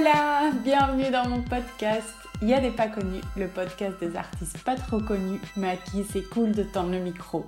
Hola, bienvenue dans mon podcast. Il y a des pas connus, le podcast des artistes pas trop connus, mais à qui c'est cool de tendre le micro.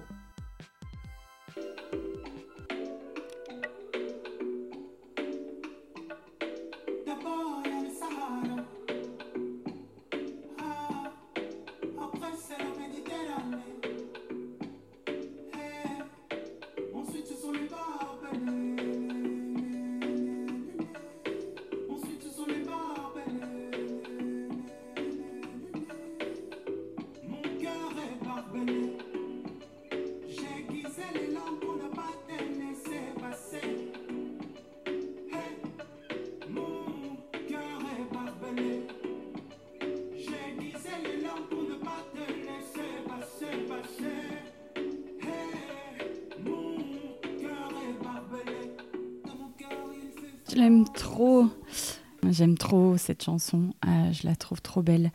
Cette chanson. Euh, je la trouve trop belle.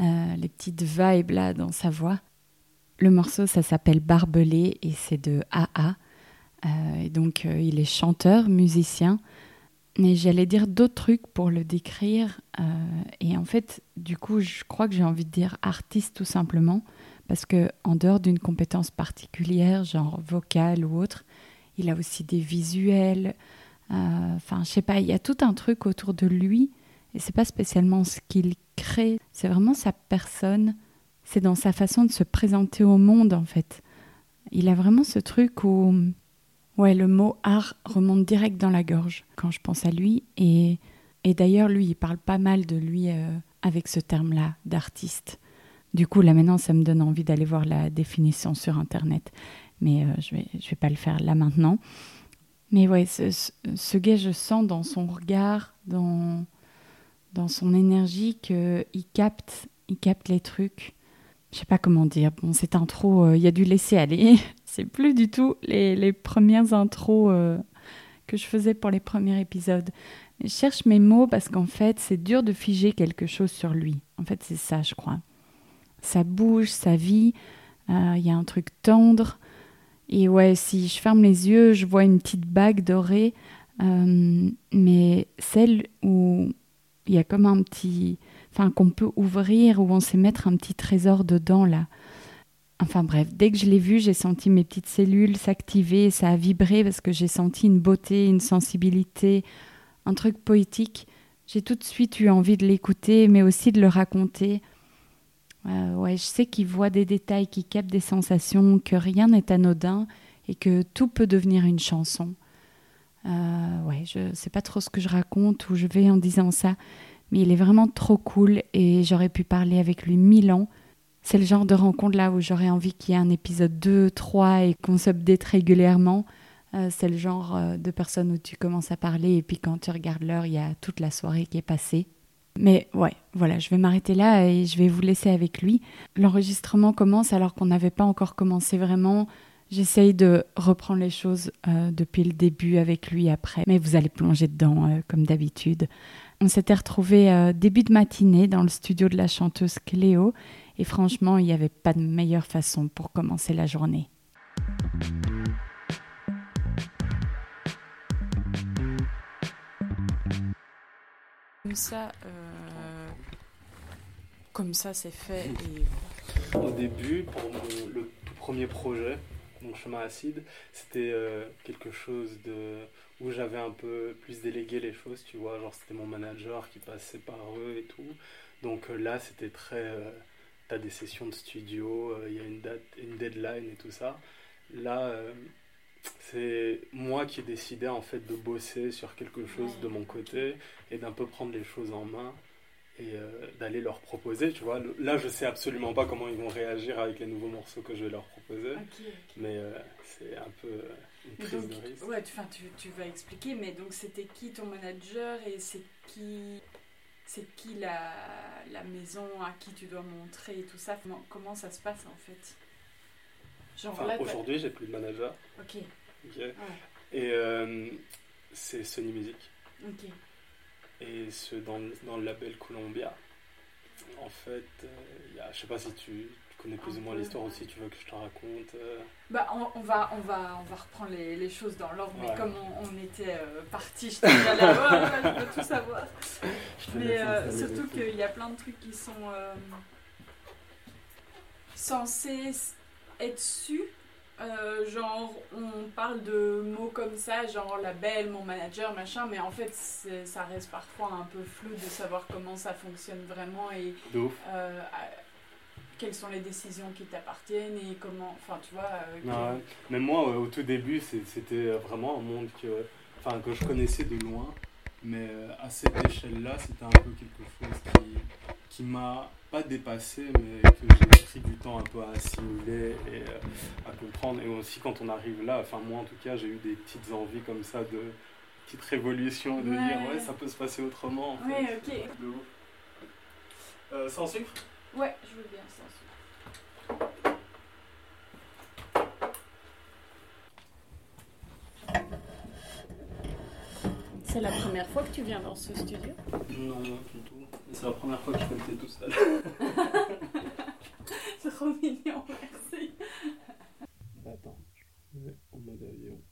Euh, les petites vibes là dans sa voix. Le morceau, ça s'appelle Barbelé et c'est de AA. Euh, et donc, il est chanteur, musicien. Mais j'allais dire d'autres trucs pour le décrire. et en fait, du coup, je crois que j'ai envie de dire artiste tout simplement. Parce que en dehors d'une compétence particulière, genre vocale ou autre, il a aussi des visuels. Enfin, je sais pas, il y a tout un truc autour de lui. Et c'est pas spécialement ce qu'il crée, c'est vraiment sa personne. C'est dans sa façon de se présenter au monde, en fait. Il a vraiment ce truc où Ouais, le mot art remonte direct dans la gorge quand je pense à lui. Et, et d'ailleurs, lui, il parle pas mal de lui euh, avec ce terme-là, d'artiste. Du coup, là maintenant, ça me donne envie d'aller voir la définition sur Internet. Mais euh, je vais, je vais pas le faire là maintenant. Mais ouais, ce, ce, ce je sens dans son regard, dans, dans son énergie, qu'il capte, il capte les trucs. Je sais pas comment dire. Bon, cette intro, euh, il y a du laisser aller. C'est plus du tout les, les premières intros euh, que je faisais pour les premiers épisodes. Je cherche mes mots parce qu'en fait, c'est dur de figer quelque chose sur lui. En fait, c'est ça, je crois. Ça bouge, ça vit. euh, Il y a un truc tendre. Et ouais, si je ferme les yeux, je vois une petite bague dorée. mais celle où il y a comme un petit. Enfin, qu'on peut ouvrir, où on sait mettre un petit trésor dedans, là. Enfin bref, dès que je l'ai vu, j'ai senti mes petites cellules s'activer, ça a vibré parce que j'ai senti une beauté, une sensibilité, un truc poétique. J'ai tout de suite eu envie de l'écouter, mais aussi de le raconter. Euh, ouais, je sais qu'il voit des détails, qu'il capte des sensations, que rien n'est anodin et que tout peut devenir une chanson. Euh, ouais, je sais pas trop ce que je raconte ou je vais en disant ça, mais il est vraiment trop cool et j'aurais pu parler avec lui mille ans. C'est le genre de rencontre là où j'aurais envie qu'il y ait un épisode 2, 3 et qu'on s'update régulièrement. Euh, c'est le genre euh, de personne où tu commences à parler et puis quand tu regardes l'heure, il y a toute la soirée qui est passée. Mais ouais, voilà, je vais m'arrêter là et je vais vous laisser avec lui. L'enregistrement commence alors qu'on n'avait pas encore commencé vraiment. J'essaye de reprendre les choses euh, depuis le début avec lui après, mais vous allez plonger dedans euh, comme d'habitude. On s'était retrouvés euh, début de matinée dans le studio de la chanteuse Cléo et franchement, il n'y avait pas de meilleure façon pour commencer la journée. Comme ça, euh, comme ça c'est fait et Au début, pour le tout premier projet, donc Chemin Acide, c'était euh, quelque chose de où j'avais un peu plus délégué les choses, tu vois, genre c'était mon manager qui passait par eux et tout. Donc euh, là, c'était très, euh, t'as des sessions de studio, il y a une date, une deadline et tout ça. Là, c'est moi qui ai décidé en fait de bosser sur quelque chose de mon côté et d'un peu prendre les choses en main et euh, d'aller leur proposer, tu vois. Là, je sais absolument pas comment ils vont réagir avec les nouveaux morceaux que je vais leur proposer, mais euh, c'est un peu une prise donc, de risque. ouais, tu, tu, tu vas expliquer, mais donc c'était qui ton manager et c'est qui, c'est qui la, la maison à qui tu dois montrer et tout ça? Comment, comment ça se passe en fait? Enfin, aujourd'hui, j'ai plus de manager, Ok. Et euh, c'est Sony Music. ok. Et ce, dans, le- dans le label Columbia, en fait, euh, y a, je sais pas si tu, tu connais plus ou moins l'histoire aussi, tu veux que je te raconte. euh, Bah, on, on va, on, va, on va reprendre les, les choses dans l'ordre, mais comme on, on était euh, parti, je ouais, ouais, je veux tout savoir. je te Mais euh, surtout qu'il y a plein de trucs qui sont euh, censés être su. Euh, genre, on parle de mots comme ça, genre label, mon manager, machin, mais en fait, ça reste parfois un peu flou de savoir comment ça fonctionne vraiment et euh, quelles sont les décisions qui t'appartiennent et comment. Enfin, tu vois. euh, Ah ouais. Mais moi, au tout début, c'était vraiment un monde que, que je connaissais de loin. Mais euh, à cette échelle-là, c'était un peu quelque chose qui, qui m'a pas dépassé, mais que j'ai pris du temps un peu à assimiler et euh, à comprendre. Et aussi, quand on arrive là, enfin, moi en tout cas, j'ai eu des petites envies comme ça de petites révolutions, de Ouais. dire ouais, ça peut se passer autrement. En Ouais, fait. ok. Euh, sans sucre? Ouais, je veux bien ça. C'est la première fois que tu viens dans ce studio Non, du tout. C'est la première fois que je fais le thé tout seul. C'est trop mignon, merci. Attends, je vais en mode avion.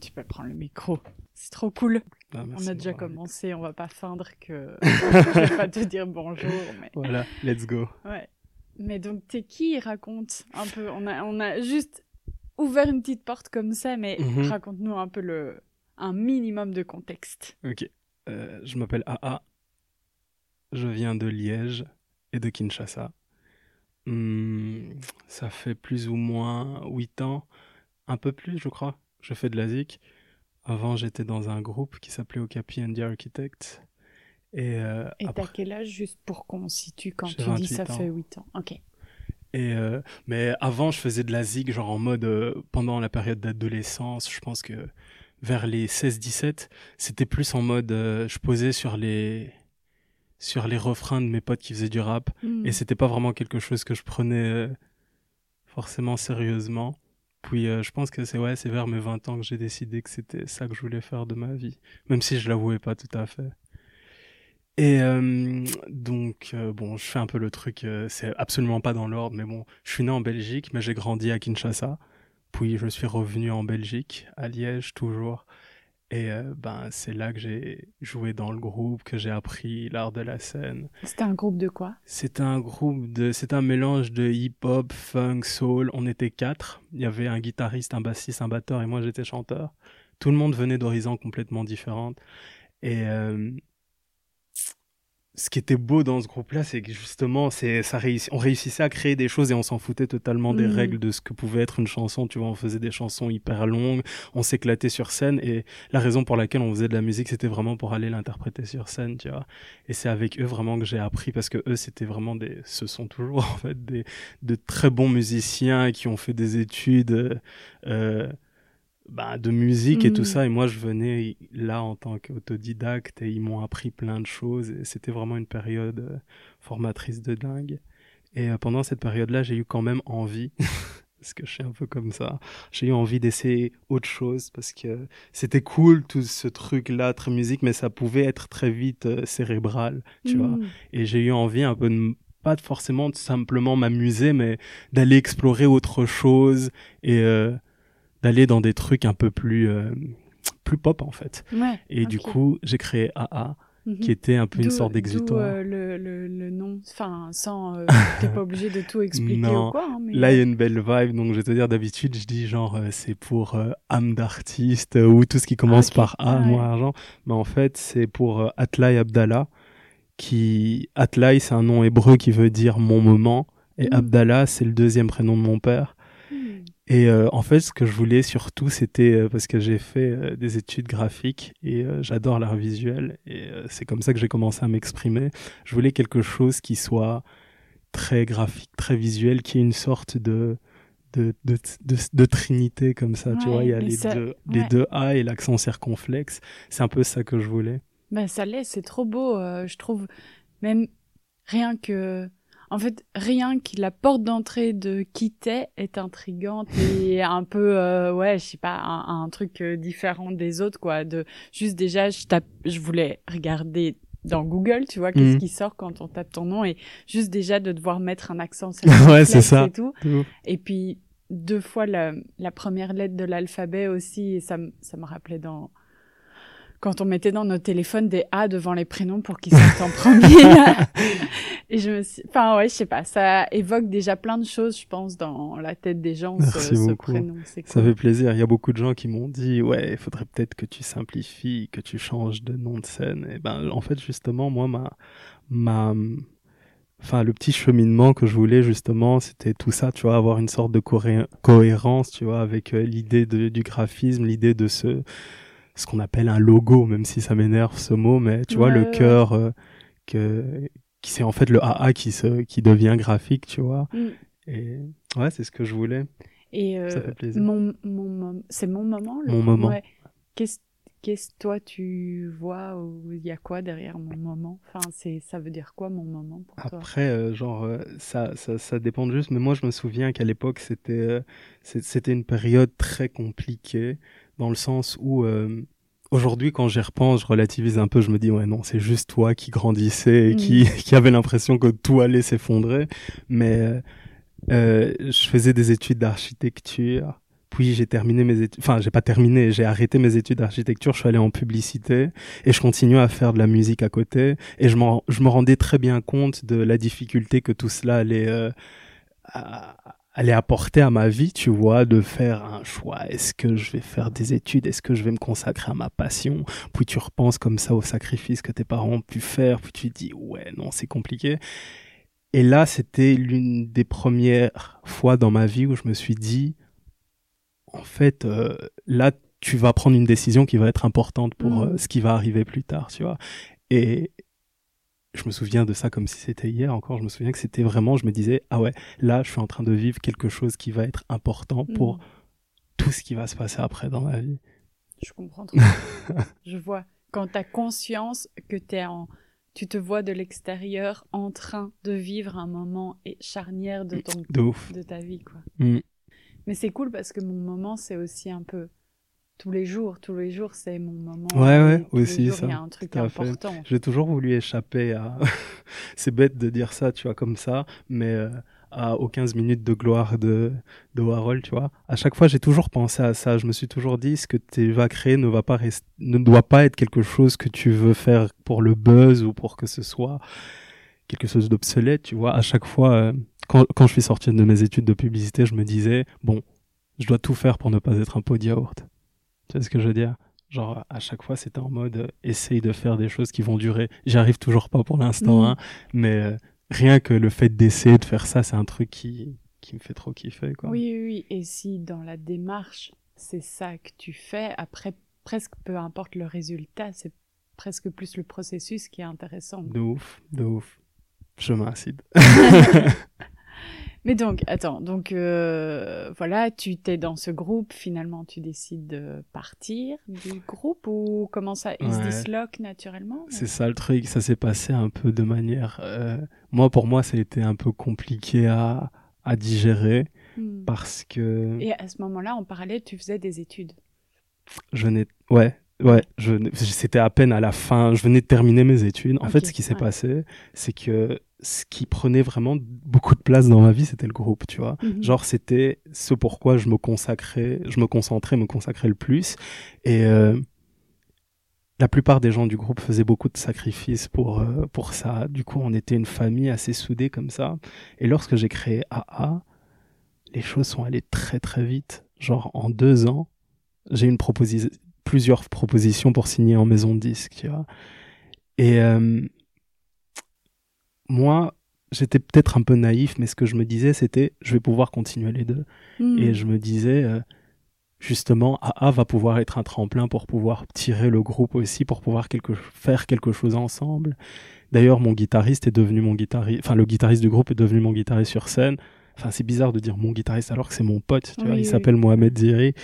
Tu peux prendre le micro. C'est trop cool. Ah, on a déjà commencé, on va pas feindre que je vais pas te dire bonjour. Mais... Voilà, let's go. Ouais. Mais donc, t'es qui Raconte un peu. On a, on a juste ouvert une petite porte comme ça, mais Mhm. raconte-nous un peu le, un minimum de contexte. Ok. Euh, je m'appelle AA. Je viens de Liège et de Kinshasa. Hmm, ça fait plus ou moins 8 ans, un peu plus, je crois. Je fais de la zik. Avant, j'étais dans un groupe qui s'appelait Okapi and the Architects. Et, euh, Et après- t'as quel âge, juste pour qu'on situe quand tu dis 28 ça ans. fait 8 ans Ok. Et euh, mais avant, je faisais de la zig, genre en mode euh, pendant la période d'adolescence. Je pense que vers les 16-17, c'était plus en mode euh, je posais sur les sur les refrains de mes potes qui faisaient du rap Hmm. et c'était pas vraiment quelque chose que je prenais euh, forcément sérieusement. Puis euh, je pense que c'est ouais, c'est vers mes 20 ans que j'ai décidé que c'était ça que je voulais faire de ma vie, même si je l'avouais pas tout à fait. Et euh, donc, euh, bon, je fais un peu le truc, euh, c'est absolument pas dans l'ordre, mais bon, je suis né en Belgique, mais j'ai grandi à Kinshasa. Puis je suis revenu en Belgique, à Liège toujours. Et euh, ben, c'est là que j'ai joué dans le groupe, que j'ai appris l'art de la scène. C'était un groupe de quoi? C'est un groupe de, c'est un mélange de hip-hop, funk, soul. On était quatre. Il y avait un guitariste, un bassiste, un batteur et moi j'étais chanteur. Tout le monde venait d'horizons complètement différents. Et euh, ce qui était beau dans ce groupe-là, c'est que justement, c'est, ça réussi- on réussissait à créer des choses et on s'en foutait totalement des Mhm. règles de ce que pouvait être une chanson. Tu vois, on faisait des chansons hyper longues, on s'éclatait sur scène et la raison pour laquelle on faisait de la musique, c'était vraiment pour aller l'interpréter sur scène, tu vois. Et c'est avec eux vraiment que j'ai appris parce que eux, c'était vraiment des, ce sont toujours en fait des, de très bons musiciens qui ont fait des études euh, bah, de musique et tout ça. Et moi, je venais là en tant qu'autodidacte et ils m'ont appris plein de choses. Et c'était vraiment une période euh, formatrice de dingue. Et euh, pendant cette période-là, j'ai eu quand même envie, parce que je suis un peu comme ça, j'ai eu envie d'essayer autre chose parce que c'était cool tout ce truc-là, très musique, mais ça pouvait être très vite euh, cérébral, tu vois. Hmm. Et j'ai eu envie un peu de pas forcément de simplement m'amuser, mais d'aller explorer autre chose et euh, d'aller dans des trucs un peu plus euh, plus pop en fait. Ouais. Et du coup, j'ai créé AA, Mhm. qui était un peu une sorte d'exutoire. euh, le, le, le nom, enfin, sans. euh, T'es pas obligé de tout expliquer Non. ou quoi. hein, mais... Là, il y a une belle vibe, donc je vais te dire, d'habitude, je dis genre, euh, c'est pour euh, âme d'artiste euh, ou tout ce qui commence par A, Ah moi, ouais. argent. Mais en fait, c'est pour euh, Atlai Abdallah, qui. Atlai, c'est un nom hébreu qui veut dire mon moment, et Mm. Abdallah, c'est le deuxième prénom de mon père. Et euh, en fait, ce que je voulais surtout, c'était euh, parce que j'ai fait euh, des études graphiques et j'adore l'art visuel et c'est comme ça que j'ai commencé à m'exprimer. Je voulais quelque chose qui soit très graphique, très visuel, qui ait une sorte de de, de, de, de trinité comme ça, tu vois. Il y a les, ça- deux, les deux A et l'accent circonflexe. C'est un peu ça que je voulais. Ben, ça l'est, c'est trop beau, je trouve. Même rien que. En fait, rien que la porte d'entrée de qui t'es est intrigante et un peu, euh, ouais, je sais pas, un, un truc euh, différent des autres, quoi. De juste déjà, je tape, je voulais regarder dans Google, tu vois, qu'est-ce Mhm. qui sort quand on tape ton nom et juste déjà de devoir mettre un accent Ouais, c'est ça. et tout. Et puis deux fois la, la première lettre de l'alphabet aussi, et ça, me- ça me rappelait dans quand on mettait dans nos téléphones des A devant les prénoms pour qu'ils sortent en premier. et je me suis, enfin ouais, je sais pas, ça évoque déjà plein de choses, je pense, dans la tête des gens ce, Merci ce beaucoup. prénom. Ça fait plaisir. Il y a beaucoup de gens qui m'ont dit ouais, il faudrait peut-être que tu simplifies, que tu changes de nom de scène. Et ben, en fait, justement, moi, ma, ma, enfin, le petit cheminement que je voulais justement, c'était tout ça, tu vois, avoir une sorte de cohérence, tu vois, avec euh, l'idée de- du graphisme, l'idée de ce, ce qu'on appelle un logo, même si ça m'énerve ce mot, mais tu vois, Ouais, le ouais, cœur euh, que, qui c'est en fait le AA qui se, qui devient graphique, tu vois. Mm. Et ouais, c'est ce que je voulais. Et euh, Ça fait plaisir. mon, mon, mom- c'est mon moment. le- Mon moment. Ouais. Qu'est-ce qu'est-ce toi tu vois ou il y a quoi derrière mon moment? Enfin, c'est ça veut dire quoi mon moment pour toi? Après, euh, genre, euh, ça, ça, ça dépend juste, mais moi, je me souviens qu'à l'époque, c'était euh, c'était une période très compliquée, dans le sens où, euh, aujourd'hui, quand j'y repense, je relativise un peu, je me dis, ouais, non, c'est juste toi qui grandissais et qui, qui avait l'impression que tout allait s'effondrer. Mais euh, euh, je faisais des études d'architecture. Puis j'ai terminé mes études, enfin j'ai pas terminé, j'ai arrêté mes études d'architecture, je suis allé en publicité et je continuais à faire de la musique à côté et je me rendais très bien compte de la difficulté que tout cela allait, euh, à- allait apporter à ma vie, tu vois, de faire un choix. Est-ce que je vais faire des études? Est-ce que je vais me consacrer à ma passion? Puis tu repenses comme ça aux sacrifices que tes parents ont pu faire, puis tu te dis, ouais, non, c'est compliqué. Et là, c'était l'une des premières fois dans ma vie où je me suis dit, en fait, euh, là, tu vas prendre une décision qui va être importante pour Mhm. euh, ce qui va arriver plus tard, tu vois. Et je me souviens de ça comme si c'était hier encore. Je me souviens que c'était vraiment, je me disais, ah ouais, là, je suis en train de vivre quelque chose qui va être important pour Mm. tout ce qui va se passer après dans ma vie. Je comprends trop. je vois. Quand tu as conscience que t'es en... tu te vois de l'extérieur en train de vivre un moment et- charnière de, ton... De de ta vie. quoi. Mm. Mais c'est cool parce que mon moment, c'est aussi un peu tous les jours. Tous les jours, c'est mon moment. Ouais, ouais, aussi, jours, ça, Il y a un truc important. J'ai toujours voulu échapper à. c'est bête de dire ça, tu vois, comme ça, mais euh, à, aux 15 minutes de gloire de, de Warhol, tu vois. À chaque fois, j'ai toujours pensé à ça. Je me suis toujours dit, ce que tu vas créer ne, va pas rest- ne doit pas être quelque chose que tu veux faire pour le buzz ou pour que ce soit quelque chose d'obsolète, tu vois. À chaque fois, euh, quand, quand je suis sorti de mes études de publicité, je me disais, bon, je dois tout faire pour ne pas être un pot de yaourt. Tu vois ce que je veux dire? Genre, à chaque fois, c'était en mode, euh, essaye de faire des choses qui vont durer. J'y arrive toujours pas pour l'instant, Mhm. hein, mais euh, rien que le fait d'essayer de faire ça, c'est un truc qui, qui me fait trop kiffer, quoi. Oui, oui, oui. Et si dans la démarche, c'est ça que tu fais, après, presque peu importe le résultat, c'est presque plus le processus qui est intéressant. De ouf, de ouf. Chemin acide. Mais donc, attends, donc euh, voilà, tu t'es dans ce groupe, finalement tu décides de partir du groupe ou comment ça, il se disloque naturellement C'est ça le truc, ça s'est passé un peu de manière... euh, Moi, pour moi, ça a été un peu compliqué à, à digérer Hmm. parce que Et à ce moment-là, en parallèle, tu faisais des études? je n'ai... Ouais, ouais, je c'était à peine à la fin, je venais de terminer mes études. En fait, ce qui s'est ouais. passé, c'est que ce qui prenait vraiment beaucoup de place dans ma vie, c'était le groupe, tu vois. Mhm. Genre, c'était ce pourquoi je me consacrais, je me concentrais, me consacrais le plus. Et euh, la plupart des gens du groupe faisaient beaucoup de sacrifices pour, euh, pour ça. Du coup, on était une famille assez soudée comme ça. Et lorsque j'ai créé AA, les choses sont allées très très vite. Genre, en deux ans, j'ai eu une proposi- plusieurs propositions pour signer en maison de disque, tu vois. Et euh, moi, j'étais peut-être un peu naïf, mais ce que je me disais, c'était, je vais pouvoir continuer les deux. Hmm. Et je me disais, euh, justement, AA va pouvoir être un tremplin pour pouvoir tirer le groupe aussi, pour pouvoir quelque, faire quelque chose ensemble. D'ailleurs, mon guitariste est devenu mon guitariste, enfin, le guitariste du groupe est devenu mon guitariste sur scène. Enfin, c'est bizarre de dire mon guitariste alors que c'est mon pote, tu Oui, vois. Il oui. s'appelle Mohamed Ziri.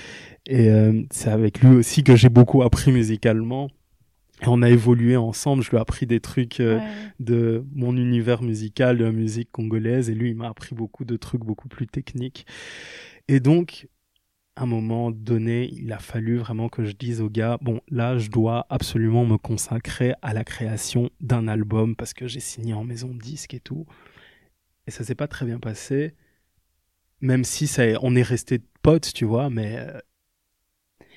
Et euh, c'est avec lui aussi que j'ai beaucoup appris musicalement. Et on a évolué ensemble. Je lui ai appris des trucs euh, Ouais. de mon univers musical, de la musique congolaise. Et lui, il m'a appris beaucoup de trucs beaucoup plus techniques. Et donc, à un moment donné, il a fallu vraiment que je dise au gars, bon, là, je dois absolument me consacrer à la création d'un album parce que j'ai signé en maison de disque et tout. Et ça s'est pas très bien passé. Même si ça, on est resté potes, tu vois, mais euh,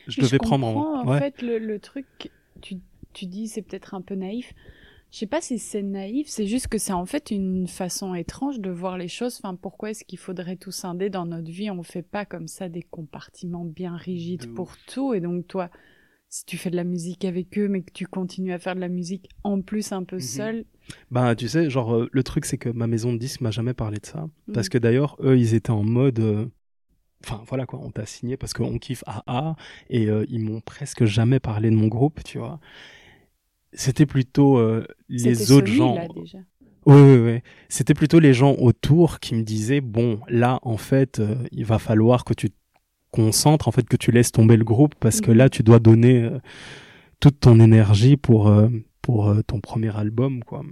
je Mais devais prendre comprends, en... en ouais. fait le, le truc tu, tu dis c'est peut-être un peu naïf je sais pas si c'est naïf c'est juste que c'est en fait une façon étrange de voir les choses enfin pourquoi est-ce qu'il faudrait tout scinder dans notre vie? On fait pas comme ça des compartiments bien rigides De pour tout et donc toi si tu fais de la musique avec eux mais que tu continues à faire de la musique en plus un peu Mhm. seul Bah, tu sais, genre, euh, le truc, c'est que ma maison de disques m'a jamais parlé de ça. Mhm. Parce que d'ailleurs, eux, ils étaient en mode. euh, Enfin, voilà quoi, on t'a signé parce qu'on kiffe AA et euh, ils m'ont presque jamais parlé de mon groupe, tu vois. C'était plutôt euh, les autres gens. là déjà Oui, oui, oui. C'était plutôt les gens autour qui me disaient bon, là, en fait, euh, il va falloir que tu te concentres, en fait, que tu laisses tomber le groupe parce que Mhm. là, tu dois donner euh, toute ton énergie pour, euh, pour ton premier album, quoi.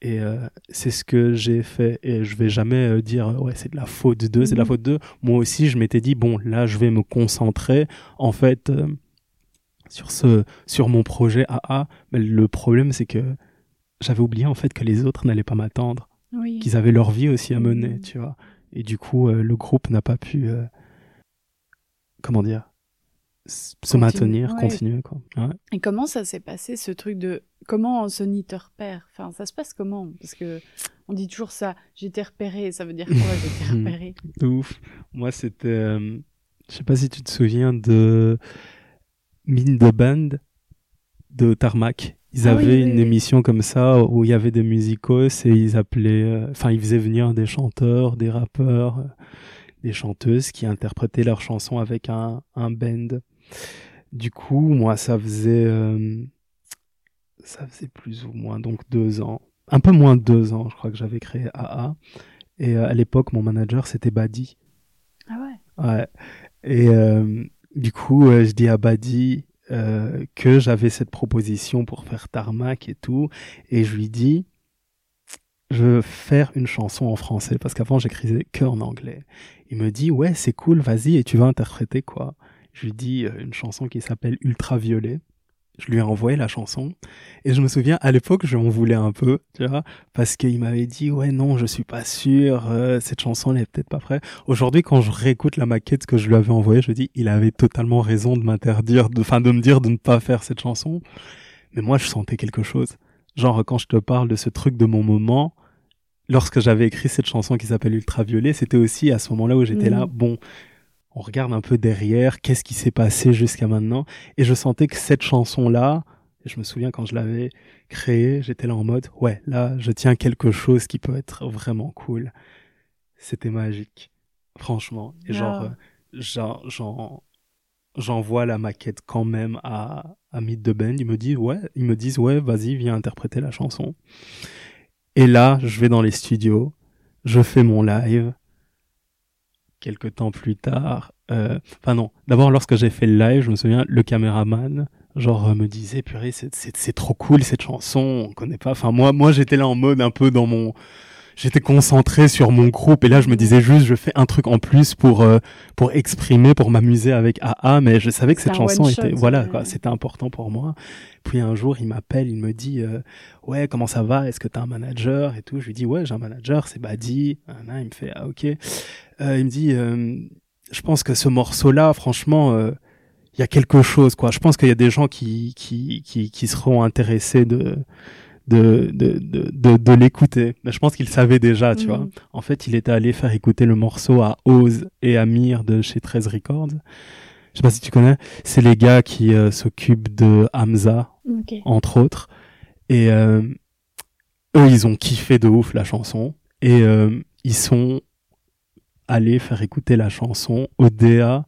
Et euh, c'est ce que j'ai fait. Et je vais jamais dire ouais, c'est de la faute d'eux, c'est de la Mhm. faute d'eux. Moi aussi, je m'étais dit bon, là, je vais me concentrer, en fait, sur, ce, sur mon projet AA. Mais le problème, c'est que j'avais oublié en fait que les autres n'allaient pas m'attendre, oui qu'ils avaient leur vie aussi à mener, Mhm. tu vois. Et du coup, euh, le groupe n'a pas pu, euh, comment dire, se Continue- maintenir, ouais. continuer, quoi. Ouais. Et comment ça s'est passé ce truc de comment Sony te repère Enfin, ça se passe comment? Parce que on dit toujours ça. Été repéré. Ça veut dire quoi été repéré. Ouf. Moi, c'était, euh, je sais pas si tu te souviens de Mine de Band de Tarmac. Ils Ah avaient oui, une oui. émission comme ça où il y avait des musicos et ils appelaient, euh, enfin, ils faisaient venir des chanteurs, des rappeurs, euh, des chanteuses qui interprétaient leurs chansons avec un, un band. Du coup, moi, ça faisait, euh, ça faisait plus ou moins donc deux ans, un peu moins de deux ans, je crois que j'avais créé AA. Et à l'époque, mon manager, c'était Badi. Ah ouais. Ouais. Et du coup, euh, je dis à Badi euh, que j'avais cette proposition pour faire Tarmac et tout. Et je lui dis, je veux faire une chanson en français parce qu'avant, j'écrivais que en anglais. Il me dit, ouais, c'est cool, vas-y, et tu vas interpréter quoi? Je lui dis euh, une chanson qui s'appelle Ultraviolet. Je lui ai envoyé la chanson. Et je me souviens, à l'époque, je m'en voulais un peu, tu vois, parce qu'il m'avait dit, ouais, non, je suis pas sûr, euh, cette chanson, elle est peut-être pas prête. Aujourd'hui, quand je réécoute la maquette que je lui avais envoyée, je dis, il avait totalement raison de m'interdire, de, enfin, de me dire de ne pas faire cette chanson. Mais moi, je sentais quelque chose. Genre, quand je te parle de ce truc de mon moment, lorsque j'avais écrit cette chanson qui s'appelle Ultraviolet, c'était aussi à ce moment-là où j'étais là, bon, on regarde un peu derrière, qu'est-ce qui s'est passé jusqu'à maintenant. Et je sentais que cette chanson-là, je me souviens quand je l'avais créée, j'étais là en mode, ouais, là, je tiens quelque chose qui peut être vraiment cool. C'était magique, franchement. Et genre, Ah. euh, j'en, j'en, j'envoie la maquette quand même à, à Meet the Band. Ils me disent, ouais, ils me disent, ouais, vas-y, viens interpréter la chanson. Et là, je vais dans les studios, je fais mon live. Quelques temps plus tard, euh, enfin non, d'abord lorsque j'ai fait le live, je me souviens, le caméraman, genre euh, me disait, purée, c'est, trop cool cette chanson, on connaît pas. Enfin moi, moi j'étais là en mode un peu dans mon, j'étais concentré sur mon groupe et là je me disais juste, je fais un truc en plus pour euh, pour exprimer, pour m'amuser avec AA, mais je savais que cette chanson était, shot, voilà, ouais. quoi, c'était important pour moi. Puis un jour, il m'appelle, il me dit, euh, ouais, comment ça va? Est-ce que t'as un manager et tout? Je lui dis, ouais, j'ai un manager, c'est Badi. Il me fait, ah ok. Euh, il me dit, euh, je pense que ce morceau-là, franchement, euh, il y a quelque chose, quoi. Je pense qu'il y a des gens qui qui qui, qui seront intéressés de de de de, de, l'écouter. Mais je pense qu'il savait déjà, tu Mhm. vois. En fait, il était allé faire écouter le morceau à Oz et Amir de chez 13 Records. Je sais pas si tu connais. C'est les gars qui euh, s'occupent de Hamza, entre autres. Et euh, eux, ils ont kiffé de ouf la chanson. Et euh, ils sont allés faire écouter la chanson au DA,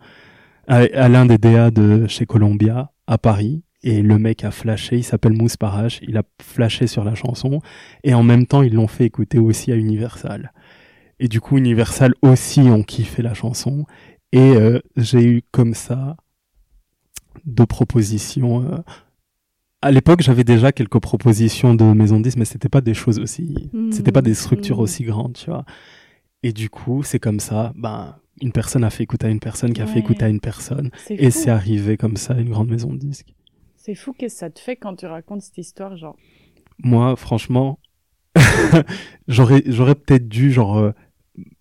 à, à l'un des DA de chez Columbia, à Paris. Et le mec a flashé, il s'appelle Mousse Parache, il a flashé sur la chanson. Et en même temps, ils l'ont fait écouter aussi à Universal. Et du coup, Universal aussi ont kiffé la chanson. Et euh, j'ai eu comme ça deux propositions. euh. À l'époque, j'avais déjà quelques propositions de maison de disques, mais c'était pas des choses aussi, Mhm. c'était pas des structures Mhm. aussi grandes, tu vois. Et du coup, c'est comme ça, ben, une personne a fait écouter à une personne qui a fait écouter à une personne. Et c'est arrivé comme ça à une grande maison de disques. C'est fou que ça te fait quand tu racontes cette histoire, genre. Moi, franchement, j'aurais, j'aurais peut-être dû, genre, euh,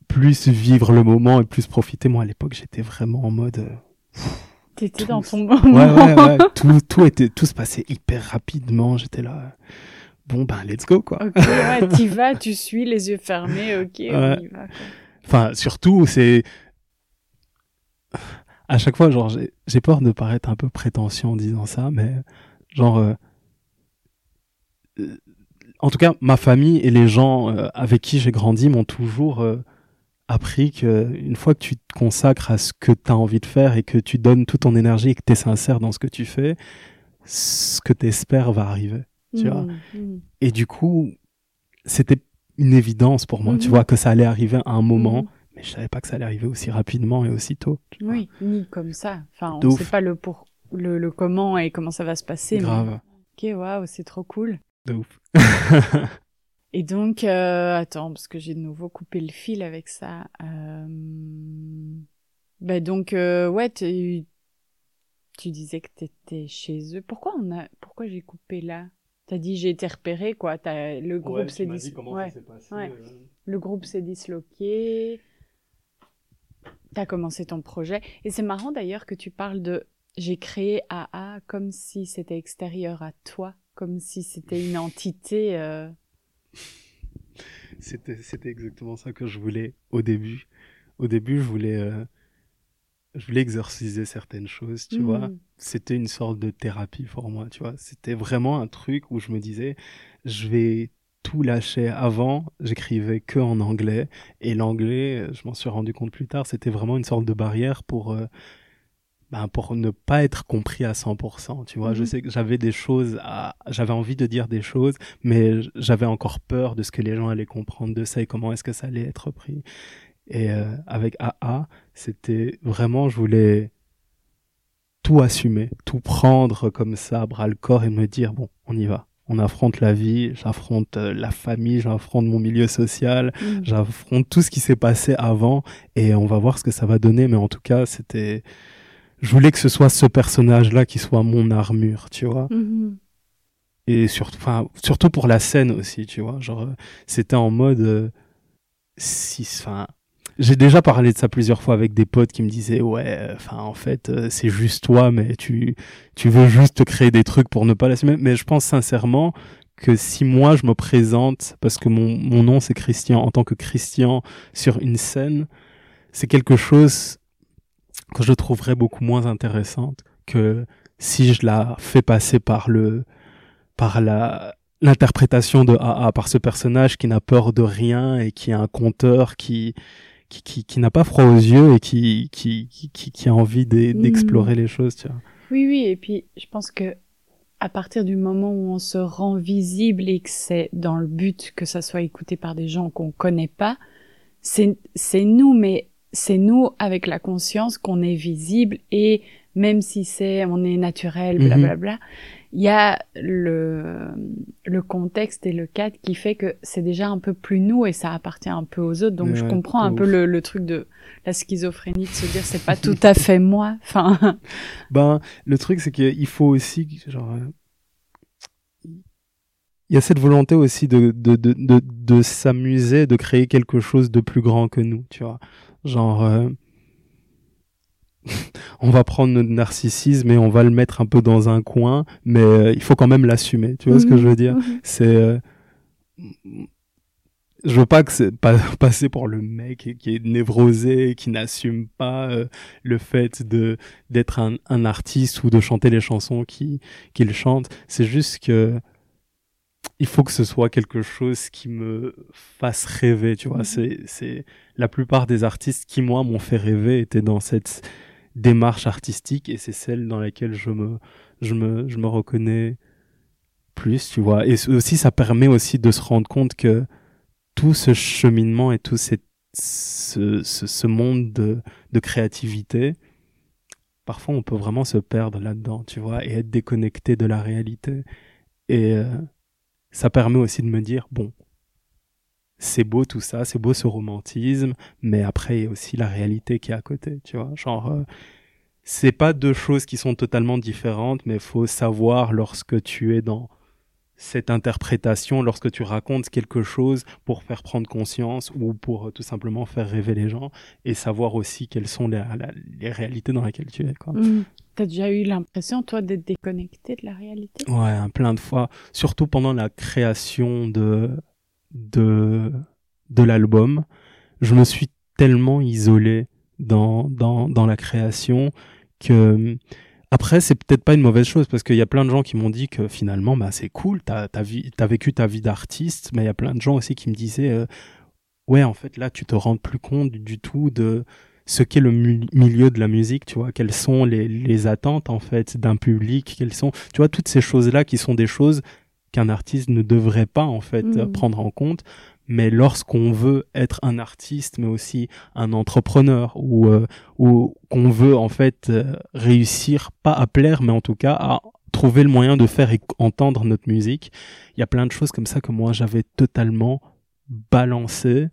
plus vivre le moment et plus profiter. Moi, à l'époque, j'étais vraiment en mode, euh, T'étais dans ton Ouais, moment. ouais, ouais. tout, tout, était, tout se passait hyper rapidement. J'étais là. Bon, ben, let's go, quoi. Ok, ouais, t'y vas, tu suis, les yeux fermés, ok, on Ouais. y va. quoi. Enfin, surtout, c'est. À chaque fois, genre, j'ai peur de paraître un peu prétentieux en disant ça, mais genre. euh, euh, En tout cas, ma famille et les gens euh, avec qui j'ai grandi m'ont toujours euh, appris que une fois que tu te consacres à ce que tu as envie de faire et que tu donnes toute ton énergie et que tu es sincère dans ce que tu fais, ce que tu espères va arriver. Tu vois. Mm, mm. Et du coup, c'était une évidence pour moi, tu Mhm. vois, que ça allait arriver à un moment. Mais je savais pas que ça allait arriver aussi rapidement et aussi tôt. Oui, ni comme ça. Enfin, on ne ouf. sait pas le, pour... le, le comment et comment ça va se passer. mais- Grave, Ok, waouh, c'est trop cool. de ouf. Et donc, euh, attends, parce que j'ai de nouveau coupé le fil avec ça. Euh... Ben donc, euh, ouais, tu... tu disais que tu étais chez eux. Pourquoi on a, pourquoi j'ai coupé là? T'as dit j'ai été repéré, quoi. T'as... Le groupe s'est dis- ouais. passé. Ouais. Le groupe s'est disloqué. T'as commencé ton projet. Et c'est marrant d'ailleurs que tu parles de j'ai créé AA comme si c'était extérieur à toi, comme si c'était une entité. euh, C'était, exactement ça que je voulais au début. Au début, je voulais, euh, je voulais exorciser certaines choses, tu hmm. vois. C'était une sorte de thérapie pour moi, tu vois. C'était vraiment un truc où je me disais, je vais tout lâcher. Avant, j'écrivais que en anglais. Et l'anglais, je m'en suis rendu compte plus tard, c'était vraiment une sorte de barrière pour, euh, ben, pour ne pas être compris à 100%. Tu vois, je Mhm. sais que j'avais des choses à, j'avais envie de dire des choses, mais j'avais encore peur de ce que les gens allaient comprendre de ça et comment est-ce que ça allait être pris. Et euh, avec AA, c'était vraiment, je voulais tout assumer, tout prendre comme ça, à bras le corps et me dire, bon, on y va. On affronte la vie, j'affronte euh, la famille, j'affronte mon milieu social, Mm. j'affronte tout ce qui s'est passé avant et on va voir ce que ça va donner. Mais en tout cas, c'était, je voulais que ce soit ce personnage-là qui soit mon armure, tu vois Mhm. et surtout enfin surtout pour la scène aussi tu vois genre euh, c'était en mode euh, si enfin j'ai déjà parlé de ça plusieurs fois avec des potes qui me disaient ouais enfin en fait euh, c'est juste toi mais tu tu veux juste créer des trucs pour ne pas l'assumer mais je pense sincèrement que si moi je me présente parce que mon mon nom c'est Christian en tant que Christian sur une scène c'est quelque chose que je trouverais beaucoup moins intéressante que si je la fais passer par le par la l'interprétation de AA par ce personnage qui n'a peur de rien et qui est un conteur qui qui, qui, qui n'a pas froid aux yeux et qui qui, qui, qui, a envie Mm. d'explorer les choses tu vois. Oui, oui, et puis je pense que à partir du moment où on se rend visible et que c'est dans le but que ça soit écouté par des gens qu'on connaît pas, c'est c'est nous, mais c'est nous avec la conscience qu'on est visible et même si c'est on est naturel, Mhm. blablabla, il y a le le contexte et le cadre qui fait que c'est déjà un peu plus nous et ça appartient un peu aux autres. Donc Ouais, je comprends un peu le, le truc de la schizophrénie de se dire c'est pas tout à fait moi. Enfin. Ben, le truc, c'est qu'il faut aussi, genre, il y a cette volonté aussi de, de, de, de, de s'amuser, de créer quelque chose de plus grand que nous, tu vois. Genre, euh, on va prendre notre narcissisme et on va le mettre un peu dans un coin, mais euh, il faut quand même l'assumer, tu vois ce que je veux dire? Mhm. c'est euh, je veux pas que c'est pas passer pour le mec qui- est névrosé qui n'assume pas euh, le fait de d'être un, un artiste ou de chanter les chansons qui qu'il chante c'est juste que il faut que ce soit quelque chose qui me fasse rêver, tu vois. Mhm. C'est, c'est la plupart des artistes qui moi m'ont fait rêver étaient dans cette démarche artistique et c'est celle dans laquelle je me, je me, je me reconnais plus, tu vois. Et aussi, ça permet aussi de se rendre compte que tout ce cheminement et tout ce, ce monde de, de créativité, parfois on peut vraiment se perdre là-dedans, tu vois, et être déconnecté de la réalité. Et euh, ça permet aussi de me dire, bon, c'est beau tout ça, c'est beau ce romantisme, mais après il y a aussi la réalité qui est à côté, tu vois. Genre, euh, c'est pas deux choses qui sont totalement différentes, mais il faut savoir lorsque tu es dans cette interprétation, lorsque tu racontes quelque chose pour faire prendre conscience ou pour euh, tout simplement faire rêver les gens et savoir aussi quelles sont les, la- les réalités dans lesquelles tu es. Quoi. Mm. T'as déjà eu l'impression, toi, d'être déconnecté de la réalité? Ouais, hein, plein de fois. Surtout pendant la création de, de, de l'album. Je me suis tellement isolé dans, dans, dans la création que, après, c'est peut-être pas une mauvaise chose parce qu'il y a plein de gens qui m'ont dit que finalement, bah, c'est cool, t'as, t'as vécu ta vie d'artiste, mais il y a plein de gens aussi qui me disaient, euh, ouais, en fait, là, tu te rends plus compte du, tout de ce qu'est le milieu de la musique, tu vois, quelles sont les, les attentes, en fait, d'un public, quelles sont, tu vois, toutes ces choses-là qui sont des choses qu'un artiste ne devrait pas, en fait, euh, prendre en compte. Mais lorsqu'on veut être un artiste, mais aussi un entrepreneur, ou, euh, ou qu'on veut, en fait, euh, réussir, pas à plaire, mais en tout cas à trouver le moyen de faire entendre notre musique, il y a plein de choses comme ça que moi, j'avais totalement balancé.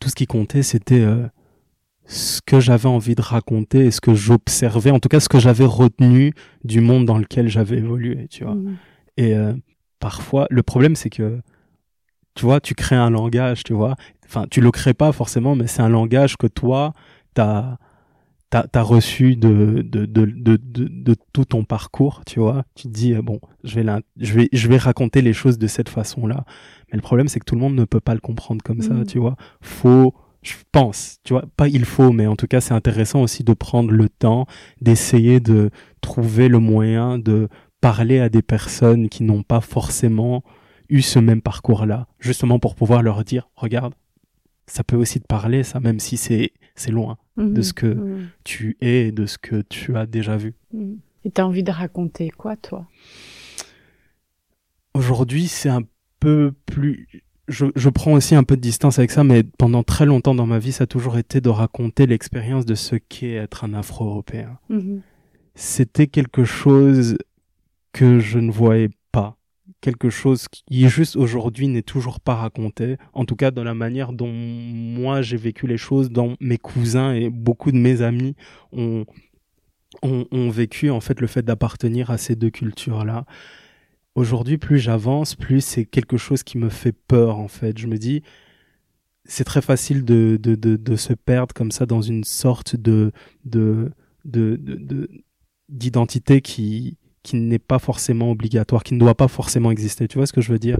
Tout ce qui comptait, c'était euh, ce que j'avais envie de raconter et ce que j'observais, en tout cas ce que j'avais retenu du monde dans lequel j'avais évolué, tu vois. Mm. Et euh, parfois, le problème, c'est que, tu vois, tu crées un langage, tu vois. Enfin, tu le crées pas forcément, mais c'est un langage que toi, t'as as reçu de de, de, de, de, tout ton parcours, tu vois. Tu te dis, euh, bon, je vais, la, je, vais, je vais raconter les choses de cette façon-là. Mais le problème, c'est que tout le monde ne peut pas le comprendre comme ça, Mhm. tu vois. Faut, je pense, tu vois, pas il faut, mais en tout cas, c'est intéressant aussi de prendre le temps d'essayer de trouver le moyen de parler à des personnes qui n'ont pas forcément eu ce même parcours-là, justement pour pouvoir leur dire, regarde, ça peut aussi te parler, ça, même si c'est c'est loin Mhm. de ce que Mm. tu es et de ce que tu as déjà vu. Mm. Et t'as envie de raconter quoi, toi? Aujourd'hui, c'est un peu plus... Je, je prends aussi un peu de distance avec ça, mais pendant très longtemps dans ma vie, ça a toujours été de raconter l'expérience de ce qu'est être un Afro-Européen. Mhm. C'était quelque chose que je ne voyais pas. Quelque chose qui, juste aujourd'hui, n'est toujours pas raconté. En tout cas, dans la manière dont moi j'ai vécu les choses, dont mes cousins et beaucoup de mes amis ont, ont, ont vécu, en fait, le fait d'appartenir à ces deux cultures-là. Aujourd'hui, plus j'avance, plus c'est quelque chose qui me fait peur, en fait. Je me dis, c'est très facile de, de, de, de se perdre comme ça dans une sorte de, de, de, d'identité qui, qui n'est pas forcément obligatoire, qui ne doit pas forcément exister. Tu vois ce que je veux dire?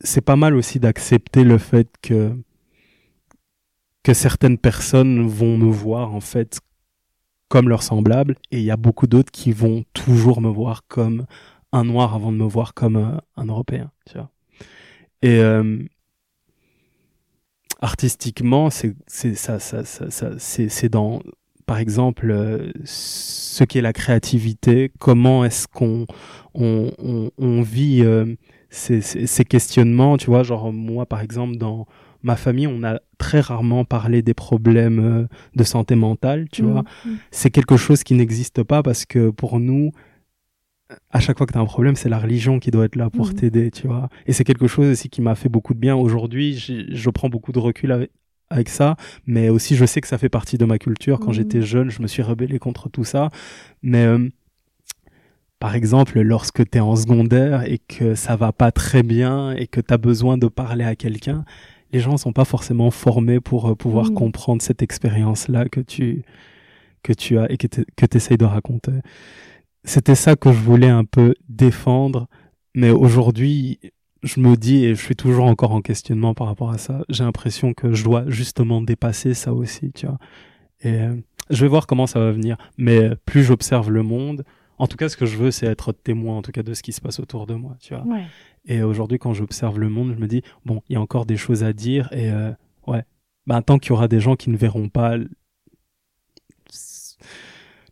C'est pas mal aussi d'accepter le fait que que certaines personnes vont me voir en fait comme leurs semblables et il y a beaucoup d'autres qui vont toujours me voir comme un noir avant de me voir comme euh, un européen, tu vois. Et euh, artistiquement, c'est ça, c'est dans par exemple euh, ce qu'est la créativité, comment est-ce qu'on on, on, on vit euh, ces, ces, ces questionnements, tu vois, genre moi par exemple dans ma famille, on a très rarement parlé des problèmes euh, de santé mentale, tu vois Mhm. c'est quelque chose qui n'existe pas parce que pour nous, à chaque fois que tu as un problème, c'est la religion qui doit être là pour Mhm. t'aider, tu vois. Et c'est quelque chose aussi qui m'a fait beaucoup de bien. Aujourd'hui, je prends beaucoup de recul avec, ça, mais aussi je sais que ça fait partie de ma culture. Quand Mhm. j'étais jeune, je me suis rebellé contre tout ça. Mais euh, par exemple, lorsque tu es en secondaire et que ça va pas très bien et que tu as besoin de parler à quelqu'un, les gens sont pas forcément formés pour euh, pouvoir Mhm. comprendre cette expérience-là que tu, que tu as et que tu essayes de raconter. C'était ça que je voulais un peu défendre, mais aujourd'hui, je me dis, et je suis toujours encore en questionnement par rapport à ça, j'ai l'impression que je dois justement dépasser ça aussi, tu vois. Et euh, je vais voir comment ça va venir, mais plus j'observe le monde, En tout cas, ce que je veux, c'est être témoin, en tout cas, de ce qui se passe autour de moi, tu vois. Ouais. Et aujourd'hui, quand j'observe le monde, je me dis, bon, il y a encore des choses à dire, et euh, ouais, bah, tant qu'il y aura des gens qui ne verront pas,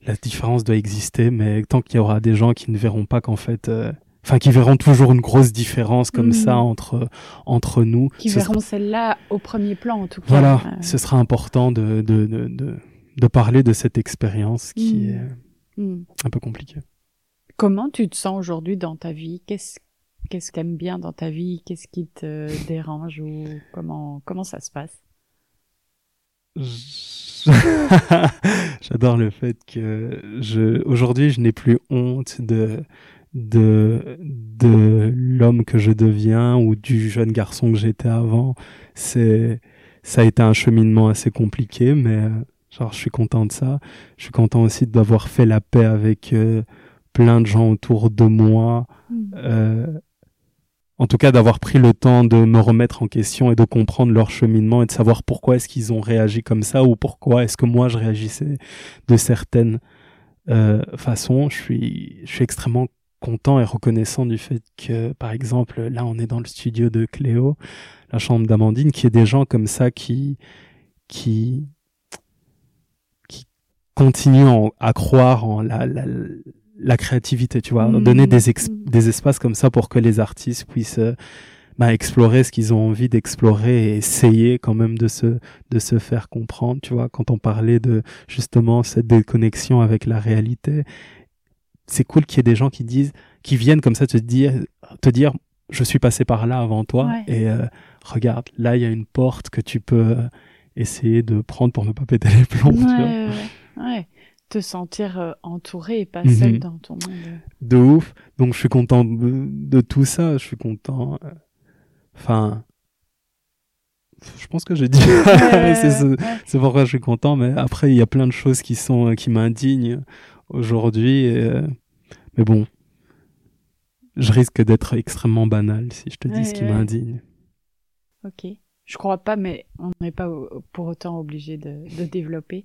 la différence doit exister, mais tant qu'il y aura des gens qui ne verront pas qu'en fait, euh, enfin, qui verront toujours une grosse différence comme Mhm. ça entre, entre nous, Qui ce verront celle-là au premier plan, en tout cas. voilà, Euh, ce sera important de, de, de, de, de parler de cette expérience qui Mm. est hmm. un peu compliquée. Comment tu te sens aujourd'hui dans ta vie? Qu'est-ce qu'est-ce que t'aimes bien dans ta vie? Qu'est-ce qui te dérange ou comment comment ça se passe? J'adore le fait que je aujourd'hui je n'ai plus honte de de de l'homme que je deviens ou du jeune garçon que j'étais avant. C'est ça a été un cheminement assez compliqué, mais euh, genre je suis content de ça. Je suis content aussi d'avoir fait la paix avec euh, plein de gens autour de moi. Euh, en tout cas d'avoir pris le temps de me remettre en question et de comprendre leur cheminement et de savoir pourquoi est-ce qu'ils ont réagi comme ça ou pourquoi est-ce que moi je réagissais de certaines euh, façons. Je suis, je suis extrêmement content et reconnaissant du fait que, par exemple, là on est dans le studio de Cléo, la chambre d'Amandine, qu'il y ait des gens comme ça qui, qui, qui continuent en- à croire en la, la, la créativité, tu vois, Mhm. donner des, ex- Mhm. des espaces comme ça pour que les artistes puissent euh, bah, explorer ce qu'ils ont envie d'explorer et essayer quand même de se, de se faire comprendre, tu vois, quand on parlait de justement cette déconnexion avec la réalité, c'est cool qu'il y ait des gens qui disent, qui viennent comme ça te dire, te dire, je suis passé par là avant toi Ouais. et euh, regarde, là il y a une porte que tu peux euh, essayer de prendre pour ne pas péter les plombs, ouais, ouais. Te sentir euh, entouré et pas Mhm. seul dans ton monde. de ouf. Donc je suis content de, de tout ça. Je suis content. euh, Enfin, je pense que j'ai dit. c'est ce- pourquoi je suis content. Mais après, il y a plein de choses qui sont qui m'indignent aujourd'hui. euh, Mais bon, je risque d'être extrêmement banal si je te dis Ouais, ce qui ouais. m'indigne. Ok. Je crois pas, mais on n'est pas pour autant obligé de, de développer.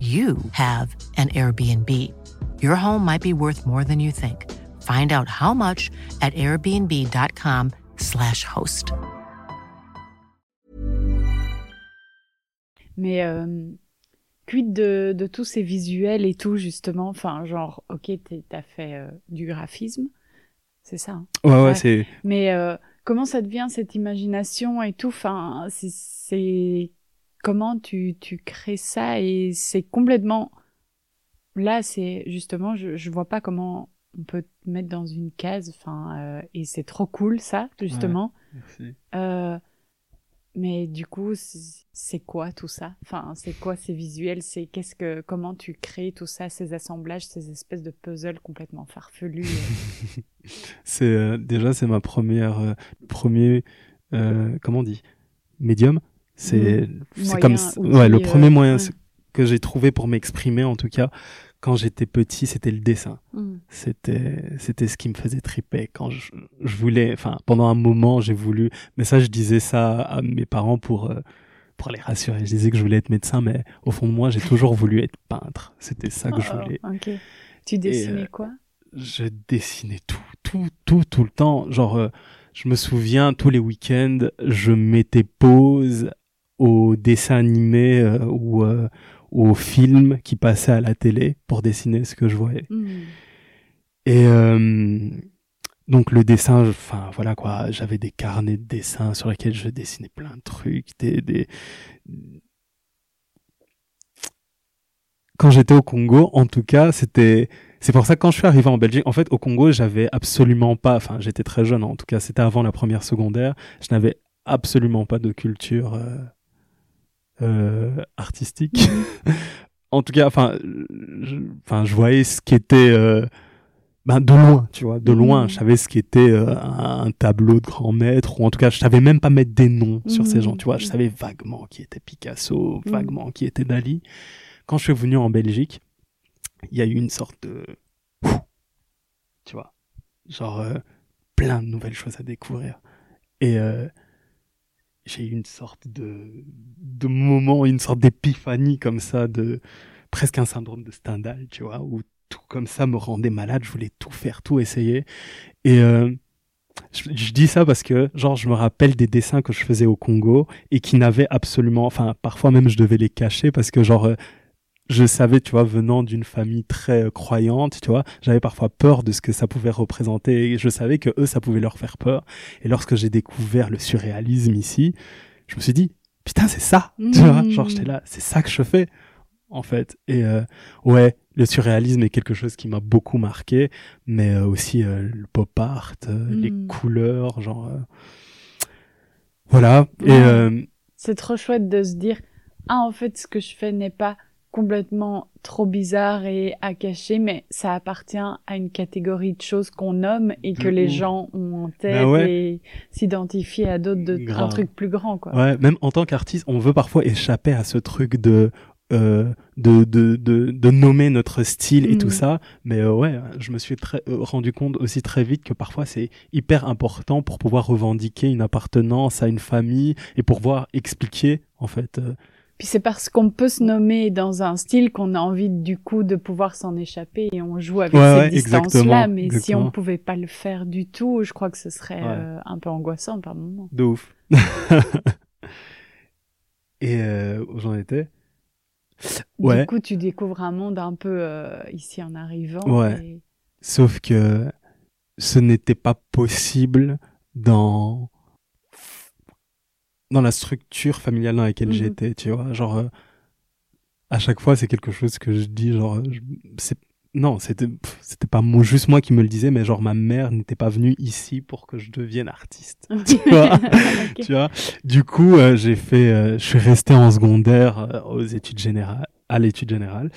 you have an Airbnb. Your home might be worth more than you think. Find out how much at airbnb.com/slash host. Mais euh, quid de, de tous ces visuels et tout, justement? Enfin, genre, ok, t'es- t'as fait euh, du graphisme, c'est ça. hein? Ouais, ouais, Ouais. c'est. Mais euh, comment ça devient cette imagination et tout? Enfin, c'est comment tu, tu crées ça et c'est complètement là, c'est justement, je, je vois pas comment on peut te mettre dans une case. Enfin, euh, et c'est trop cool ça, justement. Merci. Euh, mais du coup, c'est quoi tout ça? Enfin, c'est quoi ces visuels? C'est qu'est-ce que comment tu crées tout ça, ces assemblages, ces espèces de puzzles complètement farfelus euh? C'est déjà c'est ma première premier comment on dit? Médium? C'est c'est Moyen, comme ouais le euh, premier moyen ouais. que j'ai trouvé pour m'exprimer en tout cas quand j'étais petit c'était le dessin. Mm. C'était c'était ce qui me faisait triper quand je, je voulais enfin pendant un moment j'ai voulu mais ça je disais ça à mes parents pour euh, pour les rassurer. Je disais que je voulais être médecin mais au fond de moi j'ai toujours voulu être peintre. C'était ça que je Oh, voulais. Tu dessinais euh, quoi? je dessinais tout, tout, tout, tout le temps. Genre, euh, je me souviens, tous les week-ends, je mettais pause au dessin animé euh, ou, euh, aux films qui passaient à la télé pour dessiner ce que je voyais. Mm. Et euh, donc le dessin, enfin voilà quoi, j'avais des carnets de dessins sur lesquels je dessinais plein de trucs, des, des... Quand j'étais au Congo, en tout cas, c'était c'est pour ça que quand je suis arrivé en Belgique, en fait au Congo, j'avais absolument pas, enfin j'étais très jeune, en tout cas c'était avant la première secondaire, je n'avais absolument pas de culture euh, euh, artistique. en tout cas, enfin, je, enfin, je voyais ce qui était euh, ben, de loin, tu vois, de loin. Mhm. Je savais ce qui était euh, un, tableau de grand maître, ou en tout cas, je savais même pas mettre des noms sur ces Mhm. gens, tu vois. Je savais vaguement qui était Picasso, vaguement qui était Dali. Quand je suis venu en Belgique, il y a eu une sorte de, tu vois, genre euh, plein de nouvelles choses à découvrir. Et euh, j'ai eu une sorte de, de moment, une sorte d'épiphanie comme ça, de presque un syndrome de Stendhal, tu vois, où tout comme ça me rendait malade, je voulais tout faire, tout essayer. Et euh, je, je dis ça parce que, genre, je me rappelle des dessins que je faisais au Congo et qui n'avaient absolument, enfin, parfois même je devais les cacher parce que, genre, euh, je savais, tu vois, venant d'une famille très euh, croyante, tu vois, j'avais parfois peur de ce que ça pouvait représenter. Et je savais que eux, ça pouvait leur faire peur. Et lorsque j'ai découvert le surréalisme ici, je me suis dit, putain, c'est ça, tu vois, Mhm. genre, j'étais là, c'est ça que je fais, en fait. Et euh, ouais, le surréalisme est quelque chose qui m'a beaucoup marqué, mais euh, aussi euh, le pop art, euh, les couleurs, genre. Voilà. Ouais. C'est trop chouette de se dire ah en fait ce que je fais n'est pas complètement trop bizarre et à cacher mais ça appartient à une catégorie de choses qu'on nomme et que les gens ont en tête Bah ouais. et s'identifient à d'autres de un truc plus grand quoi. Ouais, même en tant qu'artiste, on veut parfois échapper à ce truc de euh, de, de, de, de nommer notre style et Mm. tout ça. Mais euh, ouais, je me suis très, euh, rendu compte aussi très vite que parfois c'est hyper important pour pouvoir revendiquer une appartenance à une famille et pour pouvoir expliquer en fait. Puis c'est parce qu'on peut se nommer dans un style qu'on a envie du coup de pouvoir s'en échapper et on joue avec Ouais, cette ouais, distance là exactement, mais si on pouvait pas le faire du tout, je crois que ce serait Ouais. euh, un peu angoissant par moment. de ouf. et euh, où j'en étais? Ouais. Du coup, tu découvres un monde un peu euh, ici en arrivant. Ouais. et- Sauf que ce n'était pas possible dans dans la structure familiale dans laquelle Mhm. j'étais, tu vois, genre euh, à chaque fois c'est quelque chose que je dis genre je- c'est non, c'était c'était pas juste moi qui me le disais mais genre ma mère n'était pas venue ici pour que je devienne artiste. Tu vois tu vois du coup euh, j'ai fait euh, je suis resté en secondaire euh, aux études générales à l'étude générale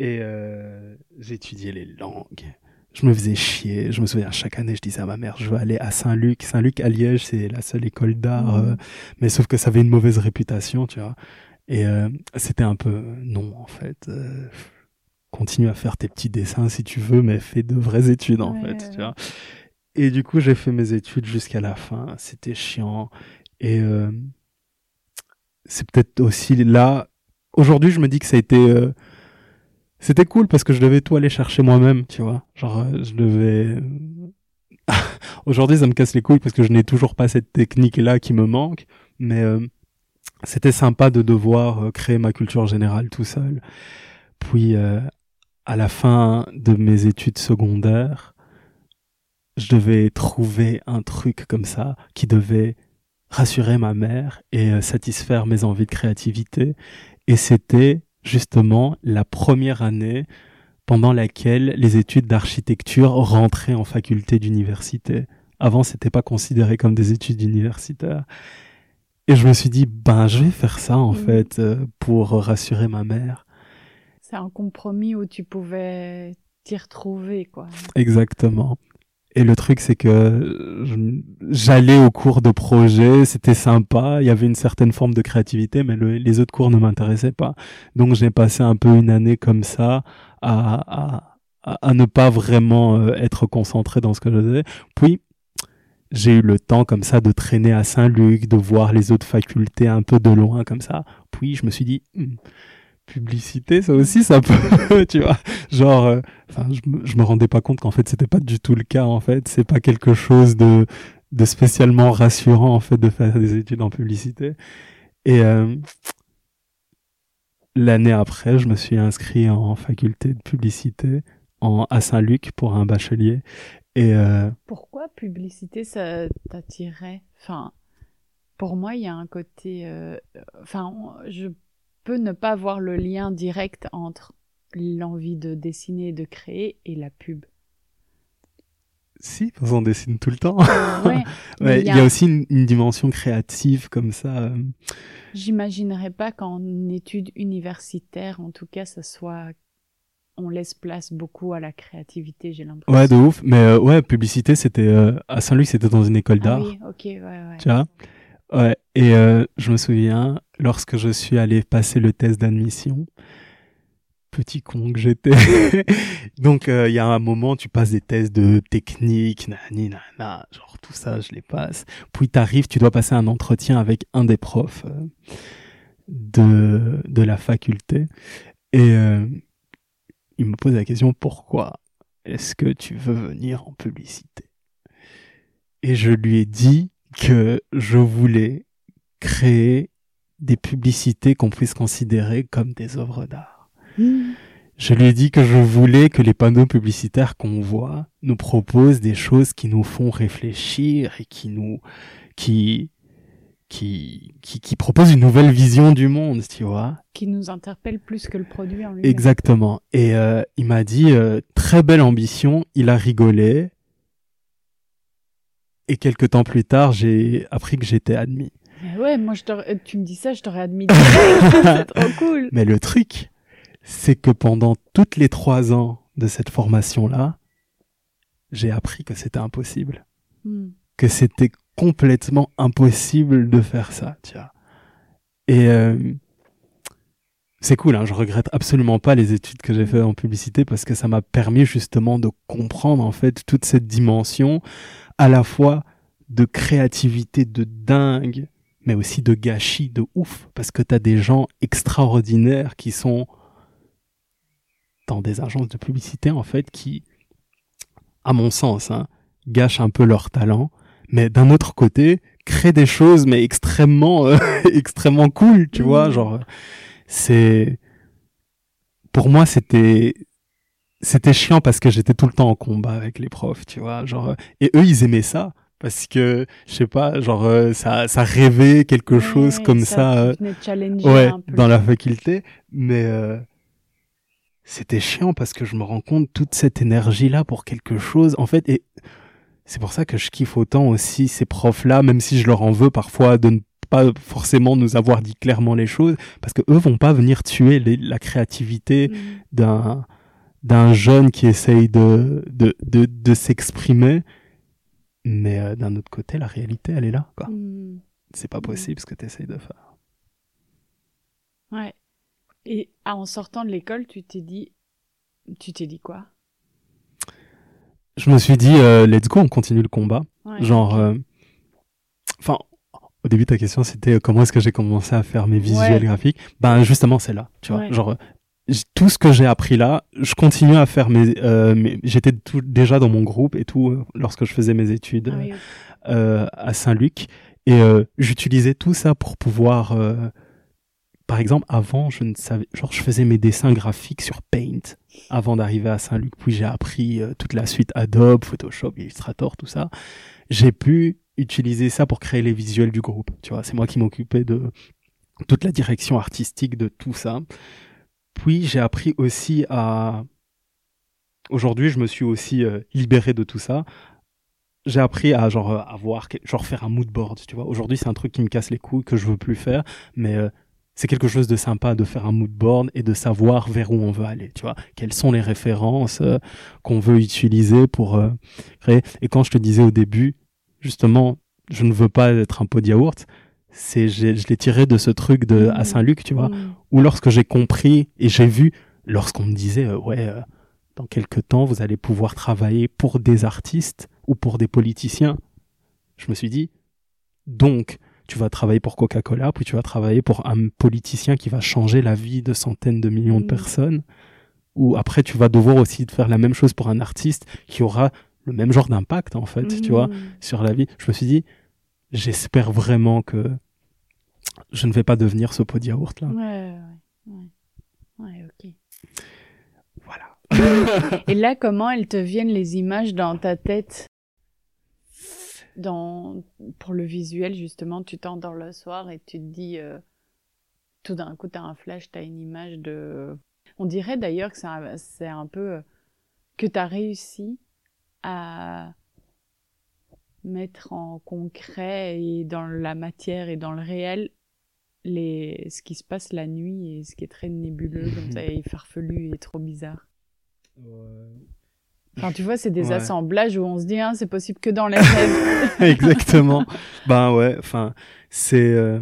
et euh, j'étudiais les langues je me faisais chier je me souviens chaque année je disais à ma mère je veux aller à Saint-Luc Saint-Luc à Liège c'est la seule école d'art euh, mais sauf que ça avait une mauvaise réputation tu vois et euh, c'était un peu non en fait euh, continue à faire tes petits dessins si tu veux mais fais de vraies études en Ouais, fait tu vois et du coup, j'ai fait mes études jusqu'à la fin. C'était chiant. Et euh, c'est peut-être aussi là. Aujourd'hui, je me dis que ça a été. C'était cool parce que je devais tout aller chercher moi-même, tu vois. Genre, euh, je devais. Aujourd'hui, ça me casse les couilles parce que je n'ai toujours pas cette technique-là qui me manque. Mais euh, c'était sympa de devoir euh, créer ma culture générale tout seul. Puis, euh, à la fin de mes études secondaires, je devais trouver un truc comme ça qui devait rassurer ma mère et euh, satisfaire mes envies de créativité. Et c'était justement la première année pendant laquelle les études d'architecture rentraient en faculté d'université. Avant, c'était pas considéré comme des études universitaires. Et je me suis dit, ben, je vais faire ça, en Mhm. fait, euh, pour rassurer ma mère. C'est un compromis où tu pouvais t'y retrouver, quoi. Exactement. Et le truc, c'est que je- j'allais au cours de projet, c'était sympa, il y avait une certaine forme de créativité, mais le- les autres cours ne m'intéressaient pas. Donc j'ai passé un peu une année comme ça à, à, à- à ne pas vraiment euh, être concentré dans ce que je faisais. Puis j'ai eu le temps comme ça de traîner à Saint-Luc, de voir les autres facultés un peu de loin comme ça. Puis je me suis dit, Hmm, publicité, ça aussi, ça peut, tu vois. Genre, euh, je, me- rendais pas compte qu'en fait, c'était pas du tout le cas, en fait. C'est pas quelque chose de, de spécialement rassurant, en fait, de faire des études en publicité. Et, euh, l'année après, je me suis inscrit en faculté de publicité en, à Saint-Luc pour un bachelier. Et euh, Pourquoi publicité ça t'attirait? Enfin, pour moi, il y a un côté. Enfin, je peux ne pas voir le lien direct entre l'envie de dessiner et de créer et la pub. si, parce qu'on dessine tout le temps. Ouais, Ouais, il y y, a- aussi une, une dimension créative comme ça. euh. J'imaginerais pas qu'en études universitaires, en tout cas, ça soit. On laisse place beaucoup à la créativité, j'ai l'impression. Ouais, de ouf. Mais euh, ouais, publicité, c'était euh, à Saint-Luc, c'était dans une école Ah d'art. oui, ok, ouais, ouais. Tu vois? Ouais. Et euh, je me souviens, lorsque je suis allé passer le test d'admission, petit con que j'étais. Donc, euh, il y a un moment, tu passes des tests de technique, nani, nana, genre tout ça, je les passe. Puis t'arrives, tu dois passer un entretien avec un des profs euh, de, de la faculté. Et euh, il me pose la question, pourquoi est-ce que tu veux venir en publicité? Et je lui ai dit que je voulais créer des publicités qu'on puisse considérer comme des œuvres d'art. Hmm. Je lui ai dit que je voulais que les panneaux publicitaires qu'on voit nous proposent des choses qui nous font réfléchir et qui nous, qui, qui, qui, qui proposent une nouvelle vision du monde, tu vois. Qui nous interpelle plus que le produit en lui-même. Exactement. Et euh, il m'a dit euh, très belle ambition. Il a rigolé. Et quelques temps plus tard, j'ai appris que j'étais admis. Mais ouais, moi, je t'aurais- tu me dis ça, je t'aurais admis. c'est trop cool. Mais le truc, c'est que pendant toutes les trois ans de cette formation-là, j'ai appris que c'était impossible. Hmm. Que c'était complètement impossible de faire ça, tu vois. Et euh, c'est cool, hein, je regrette absolument pas les études que j'ai fait en publicité parce que ça m'a permis justement de comprendre en fait toute cette dimension à la fois de créativité de dingue, mais aussi de gâchis de ouf parce que t'as des gens extraordinaires qui sont dans des agences de publicité en fait qui, à mon sens, hein, gâchent un peu leur talent, mais d'un autre côté créent des choses mais extrêmement euh, extrêmement cool, tu vois, Mhm. genre c'est pour moi c'était c'était chiant parce que j'étais tout le temps en combat avec les profs, tu vois, genre et eux ils aimaient ça parce que je sais pas, genre euh, ça ça rêvait quelque chose Ouais, comme ça, euh, ouais, dans la faculté, mais euh, c'était chiant parce que je me rends compte toute cette énergie là pour quelque chose. En fait et c'est pour ça que je kiffe autant aussi ces profs là même si je leur en veux parfois de ne pas forcément nous avoir dit clairement les choses. Parce que eux vont pas venir tuer les- la créativité Hmm. d'un d'un jeune qui essaye de de de, de s'exprimer mais euh, d'un autre côté la réalité elle est là quoi Hmm. c'est pas possible ce que tu essayes de faire Ouais. Et ah, en sortant de l'école, tu t'es dit, tu t'es dit quoi? Je me suis dit euh, let's go on continue le combat Ouais, Genre, euh, enfin, au début ta question c'était comment est-ce que j'ai commencé à faire mes visuels Ouais. graphiques? Ben justement c'est là, tu vois. Ouais. Genre, tout ce que j'ai appris là, je continue à faire mes. euh, mes- J'étais déjà dans mon groupe et tout euh, lorsque je faisais mes études Ah oui, euh, à Saint-Luc et euh, j'utilisais tout ça pour pouvoir. euh, par exemple, avant, je ne savais, genre, je faisais mes dessins graphiques sur Paint avant d'arriver à Saint-Luc. Puis j'ai appris toute la suite Adobe, Photoshop, Illustrator, tout ça. J'ai pu utiliser ça pour créer les visuels du groupe. Tu vois, c'est moi qui m'occupais de toute la direction artistique de tout ça. Puis j'ai appris aussi à. Aujourd'hui, je me suis aussi euh, libéré de tout ça. J'ai appris à genre euh, quel- genre faire un mood board. Tu vois, aujourd'hui c'est un truc qui me casse les couilles que je veux plus faire, mais euh, c'est quelque chose de sympa de faire un mood board et de savoir vers où on veut aller, tu vois. Quelles sont les références qu'on veut utiliser pour créer. Et quand je te disais au début, justement, je ne veux pas être un pot de yaourt, c'est je l'ai tiré de ce truc de à Mhm. Saint-Luc, tu vois, Hmm. où lorsque j'ai compris et j'ai vu, lorsqu'on me disait, euh, ouais, euh, dans quelques temps, vous allez pouvoir travailler pour des artistes ou pour des politiciens, je me suis dit, donc, tu vas travailler pour Coca-Cola, puis tu vas travailler pour un politicien qui va changer la vie de centaines de millions de Mm. personnes, ou après, tu vas devoir aussi faire la même chose pour un artiste qui aura le même genre d'impact, en fait, tu vois Hmm. sur la vie. Je me suis dit, j'espère vraiment que je ne vais pas devenir ce pot de yaourt là. Ouais, ouais, ouais. Ouais, ok. Voilà. Et là, comment elles te viennent les images dans ta tête? Dans, Pour le visuel, justement, tu t'endors le soir et tu te dis, euh, tout d'un coup, tu as un flash, tu as une image de... On dirait d'ailleurs que c'est un, peu euh, que tu as réussi à mettre en concret et dans la matière et dans le réel les, ce qui se passe la nuit et ce qui est très nébuleux comme ça et farfelu et trop bizarre. Enfin, tu vois, c'est des Ouais. assemblages où on se dit, hein, c'est possible que dans les rêves. Exactement. ben ouais, enfin, c'est euh,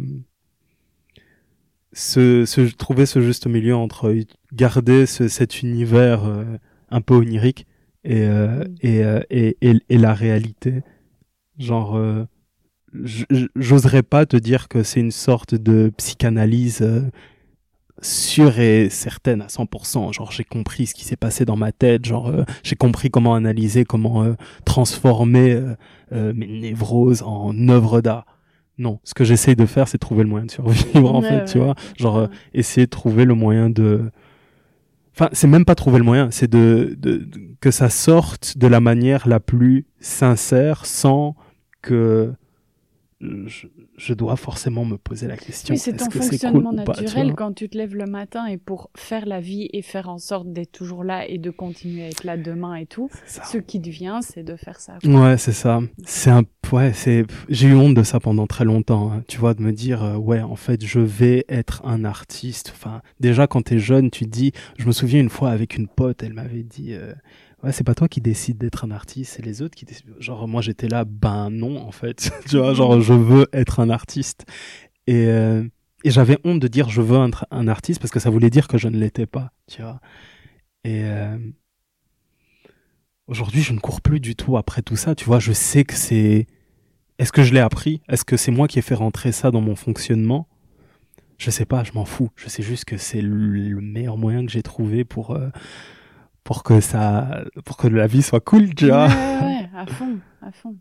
ce, ce, trouver ce juste milieu entre garder ce, cet univers euh, un peu onirique et, euh, Mm. et, euh, et, et, et la réalité. Genre, euh, j'oserais pas te dire que c'est une sorte de psychanalyse euh, sûre et certaine à 100%. Genre, j'ai compris ce qui s'est passé dans ma tête. Genre, euh, j'ai compris comment analyser, comment euh, transformer euh, mes névroses en œuvre d'art. Non, ce que j'essaye de faire, c'est trouver le moyen de survivre, en Ouais, fait, ouais, tu vois. Genre, euh, essayer de trouver le moyen de... Enfin, c'est même pas trouver le moyen, c'est de, de, de- que ça sorte de la manière la plus sincère sans que je, je dois forcément me poser la question. Oui, c'est ton c'est fonctionnement cool pas, naturel quand tu te lèves le matin et pour faire la vie et faire en sorte d'être toujours là et de continuer à être là demain et tout. Ce qui te vient, c'est de faire ça. quoi. Ouais, c'est ça. C'est un, ouais, c'est, j'ai eu honte de ça pendant très longtemps, hein, tu vois, de me dire, euh, ouais, en fait, je vais être un artiste. Enfin, déjà, quand t'es jeune, tu te dis, je me souviens une fois avec une pote, elle m'avait dit, euh, c'est pas toi qui décides d'être un artiste, c'est les autres qui décident. Genre, moi, j'étais là, ben non, en fait. tu vois, genre, je veux être un artiste. Et, euh, et j'avais honte de dire, je veux être un artiste parce que ça voulait dire que je ne l'étais pas, tu vois. Et, euh, Aujourd'hui, je ne cours plus du tout après tout ça. Tu vois, je sais que c'est. Est-ce que je l'ai appris? Est-ce que c'est moi qui ai fait rentrer ça dans mon fonctionnement? Je sais pas, je m'en fous. Je sais juste que c'est le le meilleur moyen que j'ai trouvé pour euh, pour que ça, pour que la vie soit cool, tu vois. Ouais, à fond, à fond.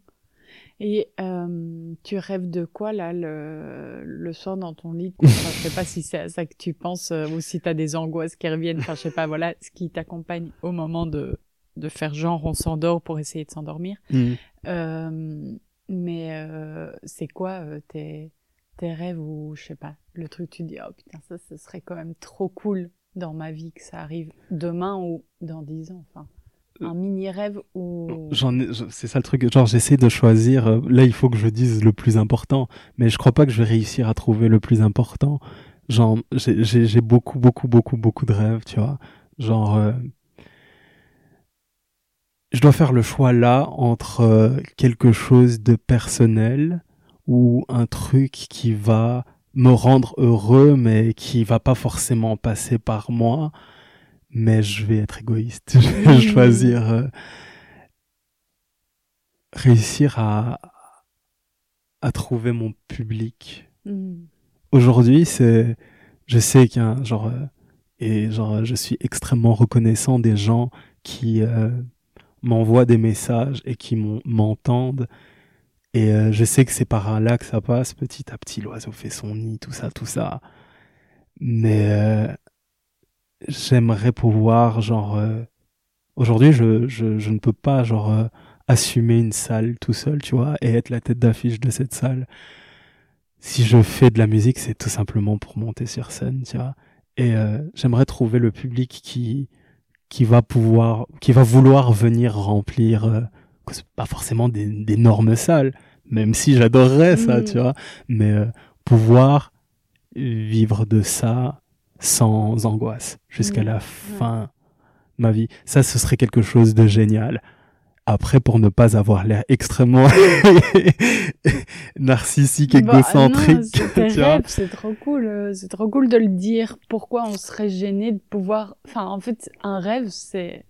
Et euh, tu rêves de quoi là le, le soir dans ton lit? Enfin, Je sais pas si c'est à ça que tu penses euh, ou si tu as des angoisses qui reviennent. Enfin, je sais pas, voilà, ce qui t'accompagne au moment de, de faire genre on s'endort pour essayer de s'endormir. Mm. Euh, mais euh, c'est quoi euh, tes, tes rêves ou je sais pas, le truc tu dis oh putain ça ce serait quand même trop cool dans ma vie que ça arrive demain ou dans dix ans. Enfin, un mini rêve ou J'en ai, je- c'est ça le truc. Genre, j'essaie de choisir. euh, là, il faut que je dise le plus important, mais je crois pas que je vais réussir à trouver le plus important. Genre, j'ai- beaucoup, beaucoup, beaucoup, beaucoup de rêves, tu vois. Genre, euh, je dois faire le choix là entre euh, quelque chose de personnel ou un truc qui va me rendre heureux, mais qui va pas forcément passer par moi. Mais je vais être égoïste. Je vais choisir euh, réussir à à trouver mon public Hmm. aujourd'hui c'est je sais qu'il y a un genre euh, et genre je suis extrêmement reconnaissant des gens qui euh, m'envoient des messages et qui m'en- m'entendent et euh, je sais que c'est par là que ça passe. Petit à petit l'oiseau fait son nid tout ça tout ça. Mais euh, j'aimerais pouvoir genre euh, aujourd'hui je, je je ne peux pas genre euh, assumer une salle tout seul tu vois et être la tête d'affiche de cette salle. Si je fais de la musique, c'est tout simplement pour monter sur scène, tu vois. Et euh, j'aimerais trouver le public qui qui va pouvoir, qui va vouloir venir remplir, euh, pas forcément des d'énormes salles, même si j'adorerais ça, Mm. tu vois. Mais euh, pouvoir vivre de ça sans angoisse jusqu'à Ouais, la fin de ma vie, ça, ce serait quelque chose de génial. Après, pour ne pas avoir l'air extrêmement narcissique, Bah, égocentrique, c'est rêves, c'est trop cool, euh, c'est trop cool de le dire. Pourquoi on serait gêné de pouvoir, enfin en fait un rêve c'est,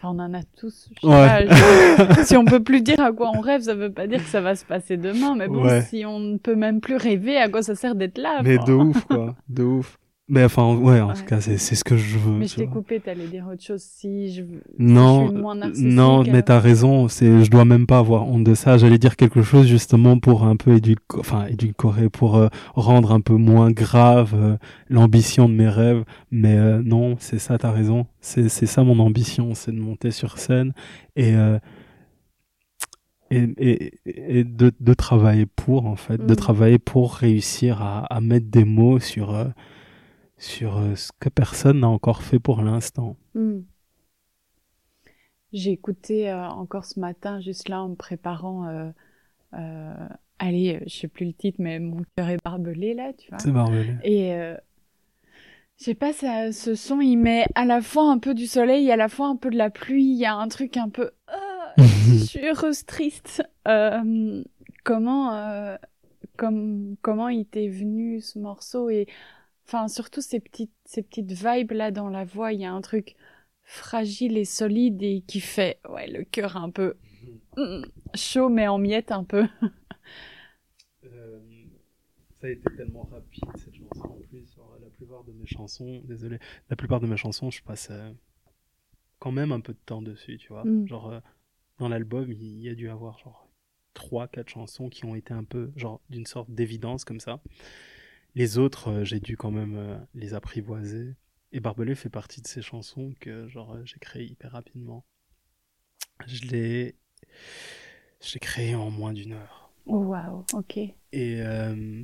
enfin on en a tous. je sais Ouais. pas, je- si on peut plus dire à quoi on rêve, ça veut pas dire que ça va se passer demain, mais bon Ouais. si on ne peut même plus rêver, à quoi ça sert d'être là Mais de ouf, quoi. De ouf. Mais enfin, ouais, en Ouais. tout cas, c'est c'est ce que je veux. Mais je t'ai coupé, t'allais dire autre chose. Si je, si Non, je suis moins narcissique, non, mais euh, t'as raison. C'est, je dois même pas avoir honte de ça. J'allais dire quelque chose justement pour un peu édulco- enfin édulcorer, pour euh, rendre un peu moins grave euh, l'ambition de mes rêves. Mais euh, non, c'est ça. T'as raison. C'est, c'est ça mon ambition, c'est de monter sur scène et euh, et, et, et de, de travailler pour en fait, de Mm. travailler pour réussir à, à mettre des mots sur euh, sur euh, ce que personne n'a encore fait pour l'instant. Hmm. J'ai écouté euh, encore ce matin, juste là, en me préparant. Euh, euh, allez, je sais plus le titre, mais Mon cœur est barbelé, là, tu vois. C'est barbelé. Et je sais pas, ça, ce son, il met à la fois un peu du soleil, à la fois un peu de la pluie. Il y a un truc un peu. Je suis heureuse, triste. Comment, comme, comment il t'est venu ce morceau et enfin surtout ces petites, ces petites vibes là dans la voix. Il y a un truc fragile et solide et qui fait ouais le cœur un peu mm, chaud mais en miettes un peu. Euh, ça a été tellement rapide cette chanson en plus. La plupart de mes chansons, désolé, la plupart de mes chansons, je passe euh, quand même un peu de temps dessus, tu vois. Mm. Genre, euh, dans l'album, il y a dû avoir genre 3-4 chansons qui ont été un peu, genre, d'une sorte d'évidence comme ça. Les autres, euh, j'ai dû quand même euh, les apprivoiser. Et Barbelé fait partie de ces chansons que, genre, euh, j'ai créé hyper rapidement. Je l'ai, je l'ai créé en moins d'une heure. Oh waouh, ok. Et euh,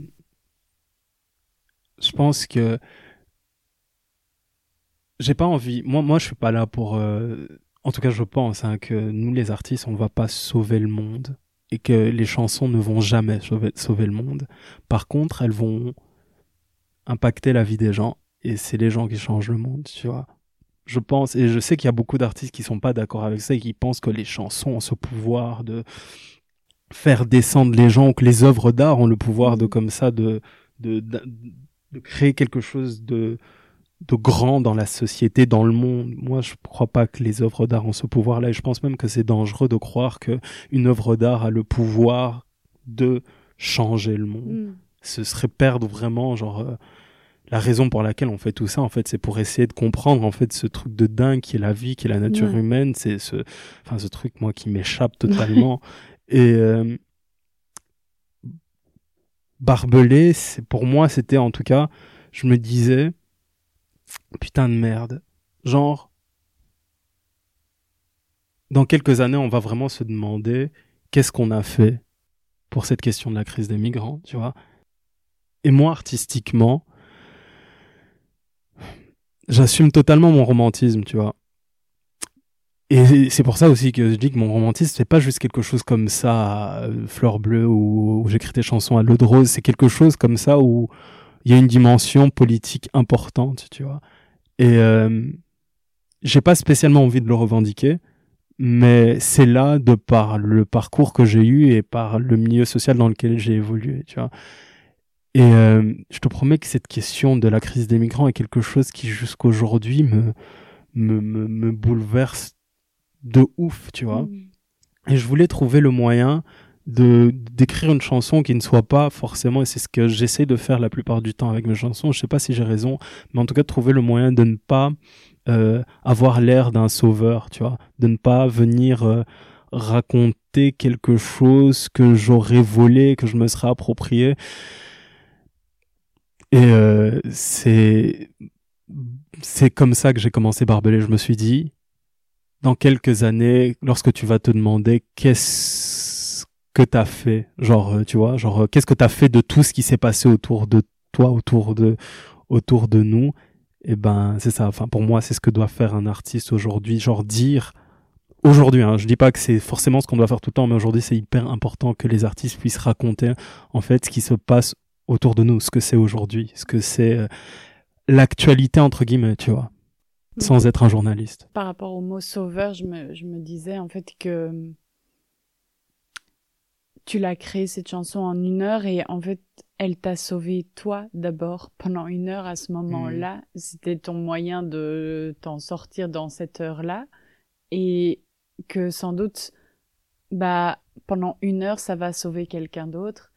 je pense que j'ai pas envie. Moi, moi, je suis pas là pour. euh, En tout cas, je pense hein, que nous, les artistes, on va pas sauver le monde et que les chansons ne vont jamais sauver, sauver le monde. Par contre, elles vont impacter la vie des gens et c'est les gens qui changent le monde, tu vois. Je pense et je sais qu'il y a beaucoup d'artistes qui sont pas d'accord avec ça et qui pensent que les chansons ont ce pouvoir de faire descendre les gens ou que les œuvres d'art ont le pouvoir de comme ça de de, de, de créer quelque chose de de grand dans la société, dans le monde. Moi, je crois pas que les œuvres d'art ont ce pouvoir-là, et je pense même que c'est dangereux de croire que une œuvre d'art a le pouvoir de changer le monde. Mm. Ce serait perdre vraiment, genre, euh, la raison pour laquelle on fait tout ça, en fait, c'est pour essayer de comprendre, en fait, ce truc de dingue qui est la vie, qui est la nature Ouais. humaine. C'est ce, enfin, ce truc, moi, qui m'échappe totalement. Et euh, Barbelé, c'est pour moi, c'était en tout cas, je me disais, putain de merde, genre, dans quelques années, on va vraiment se demander qu'est-ce qu'on a fait pour cette question de la crise des migrants, tu vois? Et moi, artistiquement, j'assume totalement mon romantisme, tu vois. Et c'est pour ça aussi que je dis que mon romantisme, c'est pas juste quelque chose comme ça, euh, fleur bleue, où j'écris des chansons à l'eau de rose, c'est quelque chose comme ça où il y a une dimension politique importante, tu vois. Et euh, j'ai pas spécialement envie de le revendiquer, mais c'est là de par le parcours que j'ai eu et par le milieu social dans lequel j'ai évolué, tu vois. Et euh, je te promets que cette question de la crise des migrants est quelque chose qui jusqu'aujourd'hui me, me, me, me bouleverse de ouf, tu vois. Mm. Et je voulais trouver le moyen de d'écrire une chanson qui ne soit pas forcément, et c'est ce que j'essaie de faire la plupart du temps avec mes chansons, je sais pas si j'ai raison, mais en tout cas de trouver le moyen de ne pas euh, avoir l'air d'un sauveur, tu vois, de ne pas venir euh, raconter quelque chose que j'aurais volé, que je me serais approprié. Et euh, c'est comme ça que j'ai commencé Barbelé. Je me suis dit, dans quelques années, lorsque tu vas te demander qu'est-ce que t'as fait, genre, euh, tu vois, genre, euh, qu'est-ce que t'as fait de tout ce qui s'est passé autour de toi, autour de, autour de nous, et ben, c'est ça. Enfin, pour moi, c'est ce que doit faire un artiste aujourd'hui, genre dire, aujourd'hui, hein, je dis pas que c'est forcément ce qu'on doit faire tout le temps, mais aujourd'hui, c'est hyper important que les artistes puissent raconter, en fait, ce qui se passe autour de nous, ce que c'est aujourd'hui, ce que c'est euh, l'actualité, entre guillemets, tu vois, sans être un journaliste. Par rapport au mot sauveur, je me, je me disais en fait que hum, tu l'as créé cette chanson en une heure et en fait elle t'a sauvé toi d'abord pendant une heure à ce moment-là. C'était ton moyen de t'en sortir dans cette heure-là et que sans doute bah pendant une heure ça va sauver quelqu'un d'autre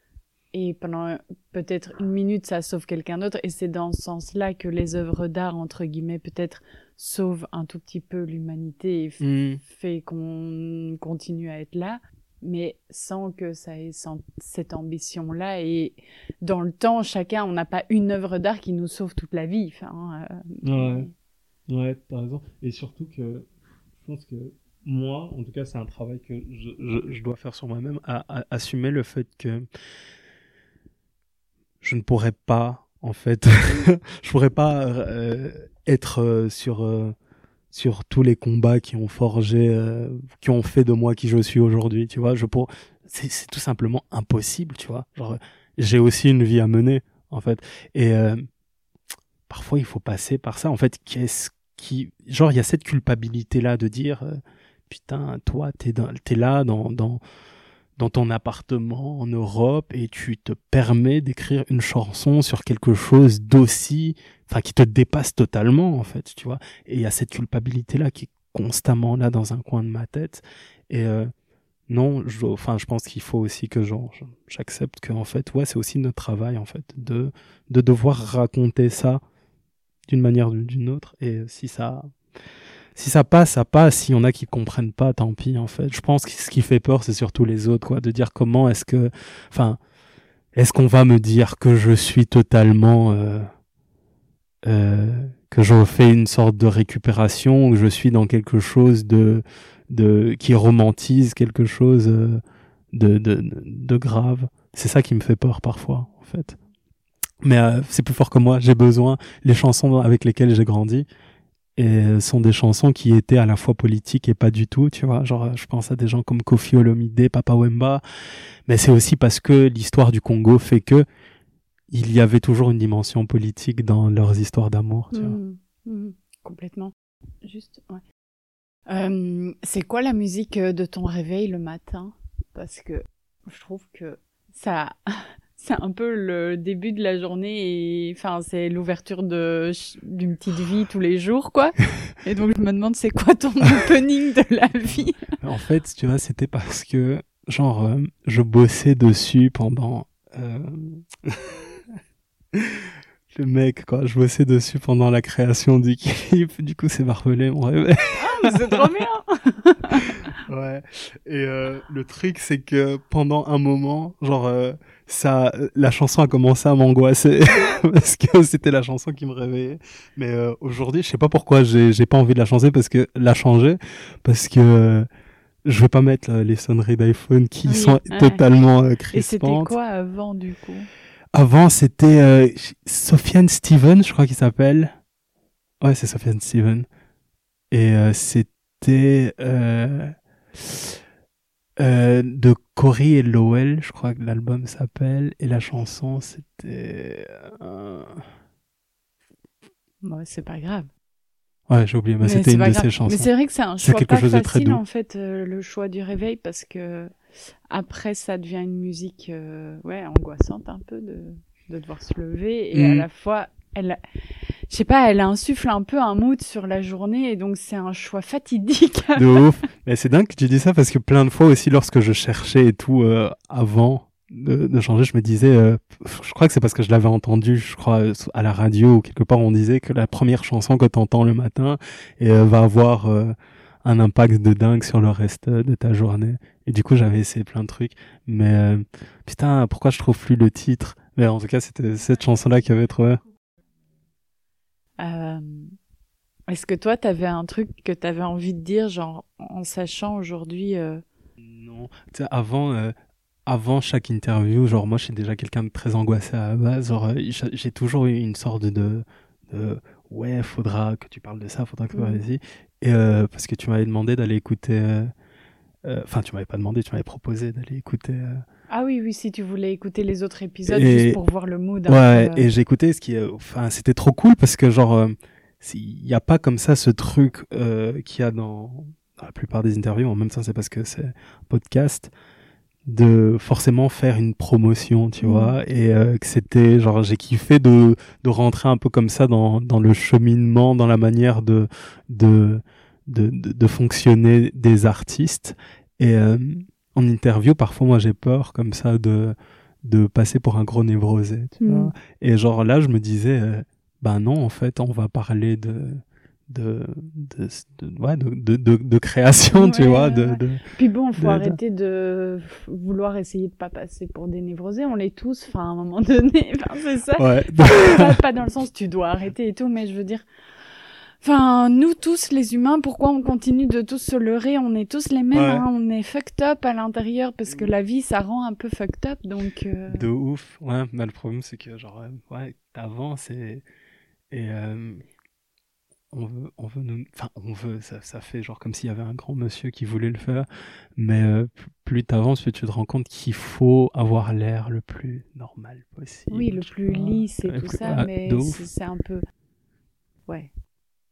et pendant peut-être une minute, ça sauve quelqu'un d'autre. Et c'est dans ce sens-là que les œuvres d'art, entre guillemets, peut-être sauvent un tout petit peu l'humanité et f- Mm. fait qu'on continue à être là, mais sans que ça ait sans- cette ambition-là. Et dans le temps, chacun, on n'a pas une œuvre d'art qui nous sauve toute la vie. Enfin, euh, Ouais. Ouais, t'as raison. Et surtout que je pense que moi, en tout cas, c'est un travail que je, je- je dois faire sur moi-même, à, à- assumer le fait que je ne pourrais pas, en fait, je pourrais pas euh, être euh, sur, euh, sur tous les combats qui ont forgé, euh, qui ont fait de moi qui je suis aujourd'hui, tu vois. Je pour... c'est, tout simplement impossible, tu vois. Genre, j'ai aussi une vie à mener, en fait. Et euh, parfois, il faut passer par ça. En fait, qu'est-ce qui. Genre, il y a cette culpabilité-là de dire euh, Putain, toi, t'es, t'es là dans, dans, dans ton appartement en Europe et tu te permets d'écrire une chanson sur quelque chose d'aussi. Enfin, qui te dépasse totalement, en fait, tu vois. Et il y a cette culpabilité-là qui est constamment là dans un coin de ma tête. Et. euh, non, je, enfin, je pense qu'il faut aussi que j'accepte que en fait, ouais, c'est aussi notre travail en fait de de devoir raconter ça d'une manière ou d'une autre. Et si ça si ça passe, ça passe. S'il y en a qui comprennent pas, tant pis en fait. Je pense que ce qui fait peur, c'est surtout les autres, quoi, de dire comment est-ce que, enfin, est-ce qu'on va me dire que je suis totalement euh, euh, que je fais une sorte de récupération, que je suis dans quelque chose de de qui romantise quelque chose euh, de, de, de grave. C'est ça qui me fait peur parfois, en fait. Mais euh, c'est plus fort que moi. J'ai besoin. Les chansons avec lesquelles j'ai grandi et sont des chansons qui étaient à la fois politiques et pas du tout. Tu vois, genre je pense à des gens comme Kofi Olomide, Papa Wemba. Mais c'est aussi parce que l'histoire du Congo fait que il y avait toujours une dimension politique dans leurs histoires d'amour. Tu vois. Mhm, mhm, complètement. Juste, ouais. Euh, c'est quoi la musique euh, de ton réveil le matin? Parce que je trouve que ça, c'est un peu le début de la journée et enfin c'est l'ouverture de d'une petite vie tous les jours quoi. Et donc je me demande c'est quoi ton opening de la vie? En fait, tu vois, c'était parce que, genre, euh, je bossais dessus pendant... euh, Le mec, quoi, je bossais dessus pendant la création du clip, du coup c'est barbelé mon réveil. Mais C'est trop bien. Ouais. Et euh, le truc, c'est que pendant un moment, genre, euh, ça, la chanson a commencé à m'angoisser parce que c'était la chanson qui me réveillait. Mais euh, aujourd'hui, je sais pas pourquoi j'ai pas envie de la changer parce que la changer parce que euh, je vais pas mettre euh, les sonneries d'iPhone qui Oui, sont totalement euh, Et c'était quoi avant du coup? Avant, c'était euh, Sofiane Steven, je crois qu'il s'appelle. Ouais, c'est Sofiane Steven. Et euh, c'était euh, de Cory et Lowell, je crois que l'album s'appelle. Et la chanson, c'était... euh, Bon, c'est pas grave. Ouais, j'ai oublié, mais, Mais c'était une de ses chansons. Mais c'est vrai que c'est un choix quelque pas chose de très facile doux. en fait euh, le choix du réveil parce que après ça devient une musique euh, ouais angoissante un peu de de devoir se lever et à Mm. la fois elle je sais pas elle insuffle un peu un mood sur la journée et donc c'est un choix fatidique. de ouf. Mais c'est dingue que tu dis ça parce que plein de fois aussi, lorsque je cherchais et tout euh, avant de, de changer, je me disais, euh, je crois que c'est parce que je l'avais entendu, je crois, à la radio ou quelque part, on disait que la première chanson que t'entends le matin et, euh, va avoir euh, un impact de dingue sur le reste de ta journée. Et du coup, j'avais essayé plein de trucs. Mais euh, putain, pourquoi je trouve plus le titre? Mais en tout cas, c'était cette chanson-là qui avait trouvé. Euh, Est-ce que toi t'avais un truc que t'avais envie de dire genre en sachant aujourd'hui euh, Non, tu sais, avant, euh, avant chaque interview, genre moi je suis déjà quelqu'un de très angoissé à la base, genre j'ai toujours eu une sorte de, de ouais, faudra que tu parles de ça, faudra que Mhm. vas-y. Et euh, parce que tu m'avais demandé d'aller écouter, enfin tu m'avais pas demandé, tu m'avais proposé d'aller écouter. Euh, Ah oui oui si tu voulais écouter les autres épisodes Et- juste pour voir le mood. Ouais, peu, euh. et j'ai écouté ce qui, est- enfin, c'était trop cool parce que genre, euh, il n'y a pas comme ça ce truc euh, qu'il y a dans, dans la plupart des interviews. En même temps, c'est parce que c'est un podcast de forcément faire une promotion, tu Mhm. vois, et euh, que c'était genre j'ai kiffé de de rentrer un peu comme ça dans dans le cheminement, dans la manière de de de de, de fonctionner des artistes. Et euh, en interview, parfois, moi, j'ai peur comme ça de de passer pour un gros névrosé. Tu Mm. vois Et genre là, je me disais, euh, bah non, en fait, on va parler de. De, de, de, ouais, de, création, tu vois. De, ouais. de... Puis bon, faut arrêter de vouloir essayer de pas passer pour des névrosés. On l'est tous, enfin, à un moment donné. Enfin, c'est ça. Pas dans le sens tu dois arrêter et tout, mais je veux dire. Enfin, nous tous, les humains, pourquoi on continue de tous se leurrer? On est tous les mêmes, Ouais. hein, on est fucked up à l'intérieur parce que la vie, ça rend un peu fucked up, donc. euh, De ouf. Ouais, mais le problème, c'est que, genre, euh, ouais, t'avances et. Et. euh, on veut, on veut nous. Enfin, on veut, ça, ça fait genre comme s'il y avait un grand monsieur qui voulait le faire. Mais euh, plus t'avances, plus tu te rends compte qu'il faut avoir l'air le plus normal possible. Oui, le plus vois. lisse et tout ça, ah, mais c'est un peu. Ouais.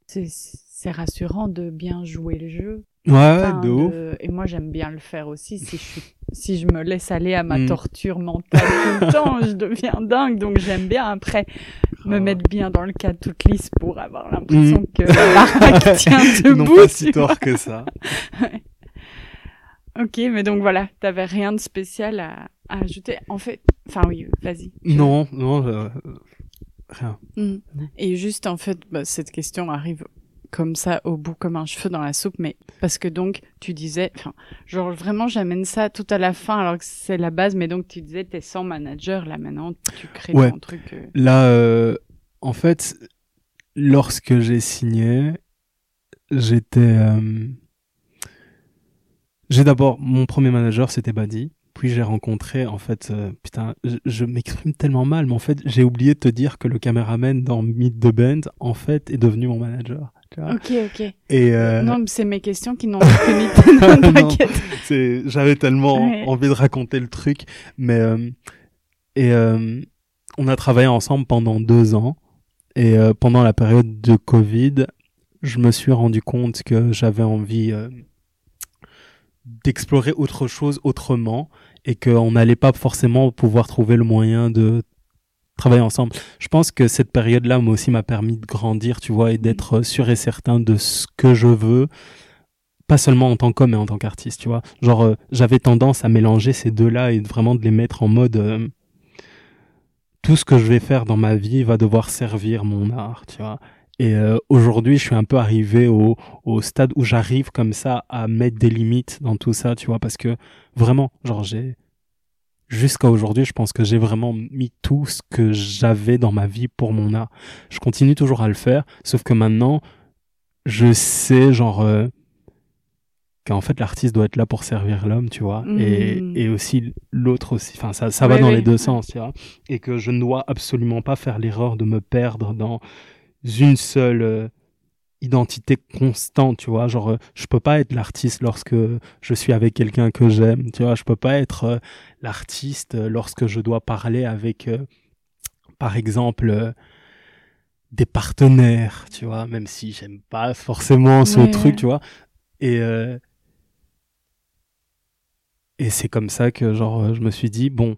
C'est- rassurant de bien jouer le jeu. Ouais, Enfin, de ouf. de- Et moi, j'aime bien le faire aussi. Si je, suis- si je me laisse aller à ma Mm. torture mentale tout le temps, je deviens dingue. Donc, j'aime bien après me Ah. mettre bien dans le cadre toute lisse pour avoir l'impression Mm. que la baraque tient non debout. pas tu si tort que ça. Ouais. Ok, mais donc voilà, t'avais rien de spécial à, à ajouter. En fait, enfin oui, vas-y. Je- Non, non, euh, rien. Mm. Et juste, en fait, bah, cette question arrive comme ça au bout comme un cheveu dans la soupe, mais parce que donc tu disais, enfin, genre vraiment j'amène ça tout à la fin alors que c'est la base, mais donc tu disais t'es sans manager là maintenant, tu crées Ouais. ton truc. euh. Là, euh, en fait, lorsque j'ai signé, j'étais. euh, J'ai d'abord. Mon premier manager, c'était Badi. Puis j'ai rencontré, en fait. euh, putain, je, je m'exprime tellement mal, mais en fait, j'ai oublié de te dire que le caméraman dans Meet the Band, en fait, est devenu mon manager. Ok, ok. Et. euh, Non, mais c'est mes questions qui n'ont fini. Non, T'inquiète. c'est- J'avais tellement Ouais. envie de raconter le truc, mais euh, et euh, on a travaillé ensemble pendant deux ans et pendant la période de Covid, je me suis rendu compte que j'avais envie d'explorer autre chose autrement et qu'on n'allait pas forcément pouvoir trouver le moyen de travailler ensemble. Je pense que cette période-là, moi aussi, m'a permis de grandir, tu vois, et d'être sûr et certain de ce que je veux, pas seulement en tant qu'homme, mais en tant qu'artiste, tu vois. Genre, euh, j'avais tendance à mélanger ces deux-là et vraiment de les mettre en mode... euh, tout ce que je vais faire dans ma vie va devoir servir mon art, tu vois. Et euh, aujourd'hui, je suis un peu arrivé au, au stade où j'arrive comme ça à mettre des limites dans tout ça, tu vois, parce que vraiment, genre, j'ai. Jusqu'à aujourd'hui, je pense que j'ai vraiment mis tout ce que j'avais dans ma vie pour mon art. Je continue toujours à le faire, sauf que maintenant, je sais, genre, euh, qu'en fait, l'artiste doit être là pour servir l'homme, tu vois, et, Mhm. et aussi l'autre aussi. Enfin, ça, ça va dans les deux sens, tu vois. Et que je ne dois absolument pas faire l'erreur de me perdre dans une seule euh, identité constante, tu vois. Genre, euh, je peux pas être l'artiste lorsque je suis avec quelqu'un que j'aime, tu vois. Je peux pas être euh, l'artiste lorsque je dois parler avec, euh, par exemple, euh, des partenaires, tu vois. Même si j'aime pas forcément ce Ouais, truc, tu vois. Et et c'est comme ça que genre je me suis dit bon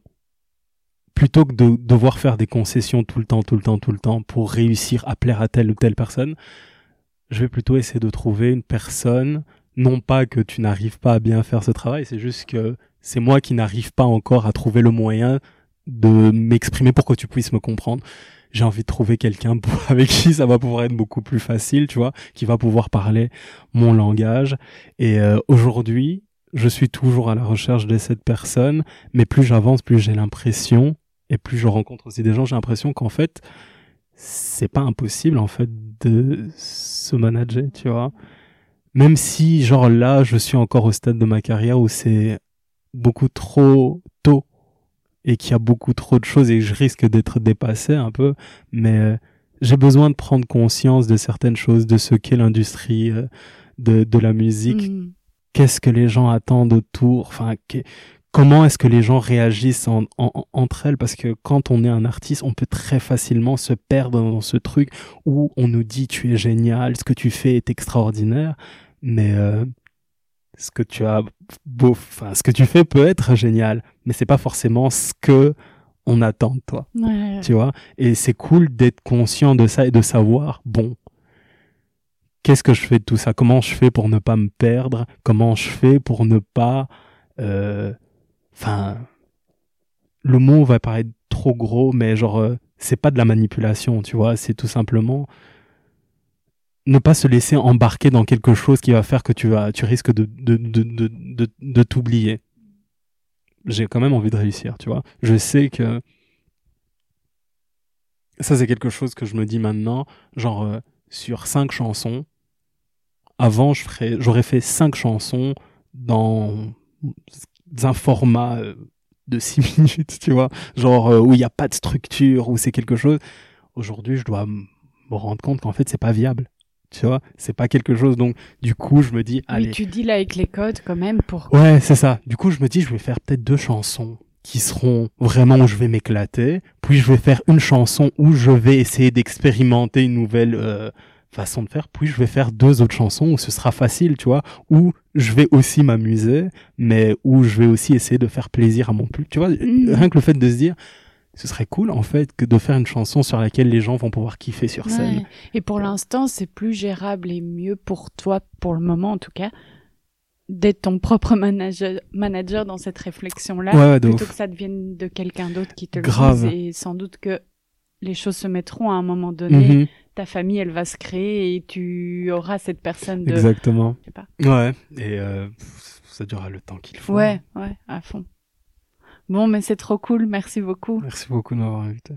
plutôt que de devoir faire des concessions tout le temps, tout le temps, tout le temps pour réussir à plaire à telle ou telle personne, je vais plutôt essayer de trouver une personne, non pas que tu n'arrives pas à bien faire ce travail, c'est juste que c'est moi qui n'arrive pas encore à trouver le moyen de m'exprimer pour que tu puisses me comprendre. J'ai envie de trouver quelqu'un avec qui ça va pouvoir être beaucoup plus facile, tu vois, qui va pouvoir parler mon langage. Et euh, aujourd'hui, je suis toujours à la recherche de cette personne, mais plus j'avance, plus j'ai l'impression, et plus je rencontre aussi des gens, j'ai l'impression qu'en fait, c'est pas impossible en fait de se manager, tu vois. Même si, genre là, je suis encore au stade de ma carrière où c'est beaucoup trop tôt et qu'il y a beaucoup trop de choses et que je risque d'être dépassé un peu, mais euh, j'ai besoin de prendre conscience de certaines choses, de ce qu'est l'industrie euh, de, de la musique, Mhm. qu'est-ce que les gens attendent autour, enfin, comment est-ce que les gens réagissent en- en- entre elles, parce que quand on est un artiste, on peut très facilement se perdre dans ce truc où on nous dit tu es génial, ce que tu fais est extraordinaire, mais euh, ce que tu as beau, enfin, ce que tu fais peut être génial, mais c'est pas forcément ce que on attend de toi. Ouais. tu vois? Et c'est cool d'être conscient de ça et de savoir, bon, qu'est-ce que je fais de tout ça? Comment je fais pour ne pas me perdre? Comment je fais pour ne pas... euh, Enfin... le mot va paraître trop gros, mais genre, euh, c'est pas de la manipulation, tu vois, c'est tout simplement ne pas se laisser embarquer dans quelque chose qui va faire que tu vas, tu risques de, t'oublier. J'ai quand même envie de réussir, tu vois. Je sais que ça, c'est quelque chose que je me dis maintenant, genre, euh, sur cinq chansons, avant, j'aurais fait cinq chansons dans un format euh, de six minutes, tu vois, genre euh, où il n'y a pas de structure, où c'est quelque chose. Aujourd'hui, je dois me rendre compte qu'en fait, c'est pas viable. Tu vois, c'est pas quelque chose. Donc, du coup, je me dis, allez. Oui, tu dis là avec les codes quand même pour. Ouais, c'est ça. Du coup, je me dis, je vais faire peut-être deux chansons qui seront vraiment où je vais m'éclater. Puis, je vais faire une chanson où je vais essayer d'expérimenter une nouvelle euh, façon de faire. Puis, je vais faire deux autres chansons où ce sera facile, tu vois, où je vais aussi m'amuser, mais où je vais aussi essayer de faire plaisir à mon public. Tu vois, Mhm. rien que le fait de se dire, ce serait cool, en fait, que de faire une chanson sur laquelle les gens vont pouvoir kiffer sur scène. Ouais. Et pour l'instant, c'est plus gérable et mieux pour toi, pour le moment en tout cas, d'être ton propre manager, manager dans cette réflexion-là, Ouais, plutôt ouf. que ça devienne de quelqu'un d'autre qui te Grave. le dise. Et sans doute que les choses se mettront à un moment donné. Mhm. Ta famille, elle va se créer et tu auras cette personne de. Exactement. Je sais pas. Ouais, et euh, ça durera le temps qu'il faut. Ouais, ouais, à fond. Bon, mais c'est trop cool. Merci beaucoup. Merci beaucoup de m'avoir invité.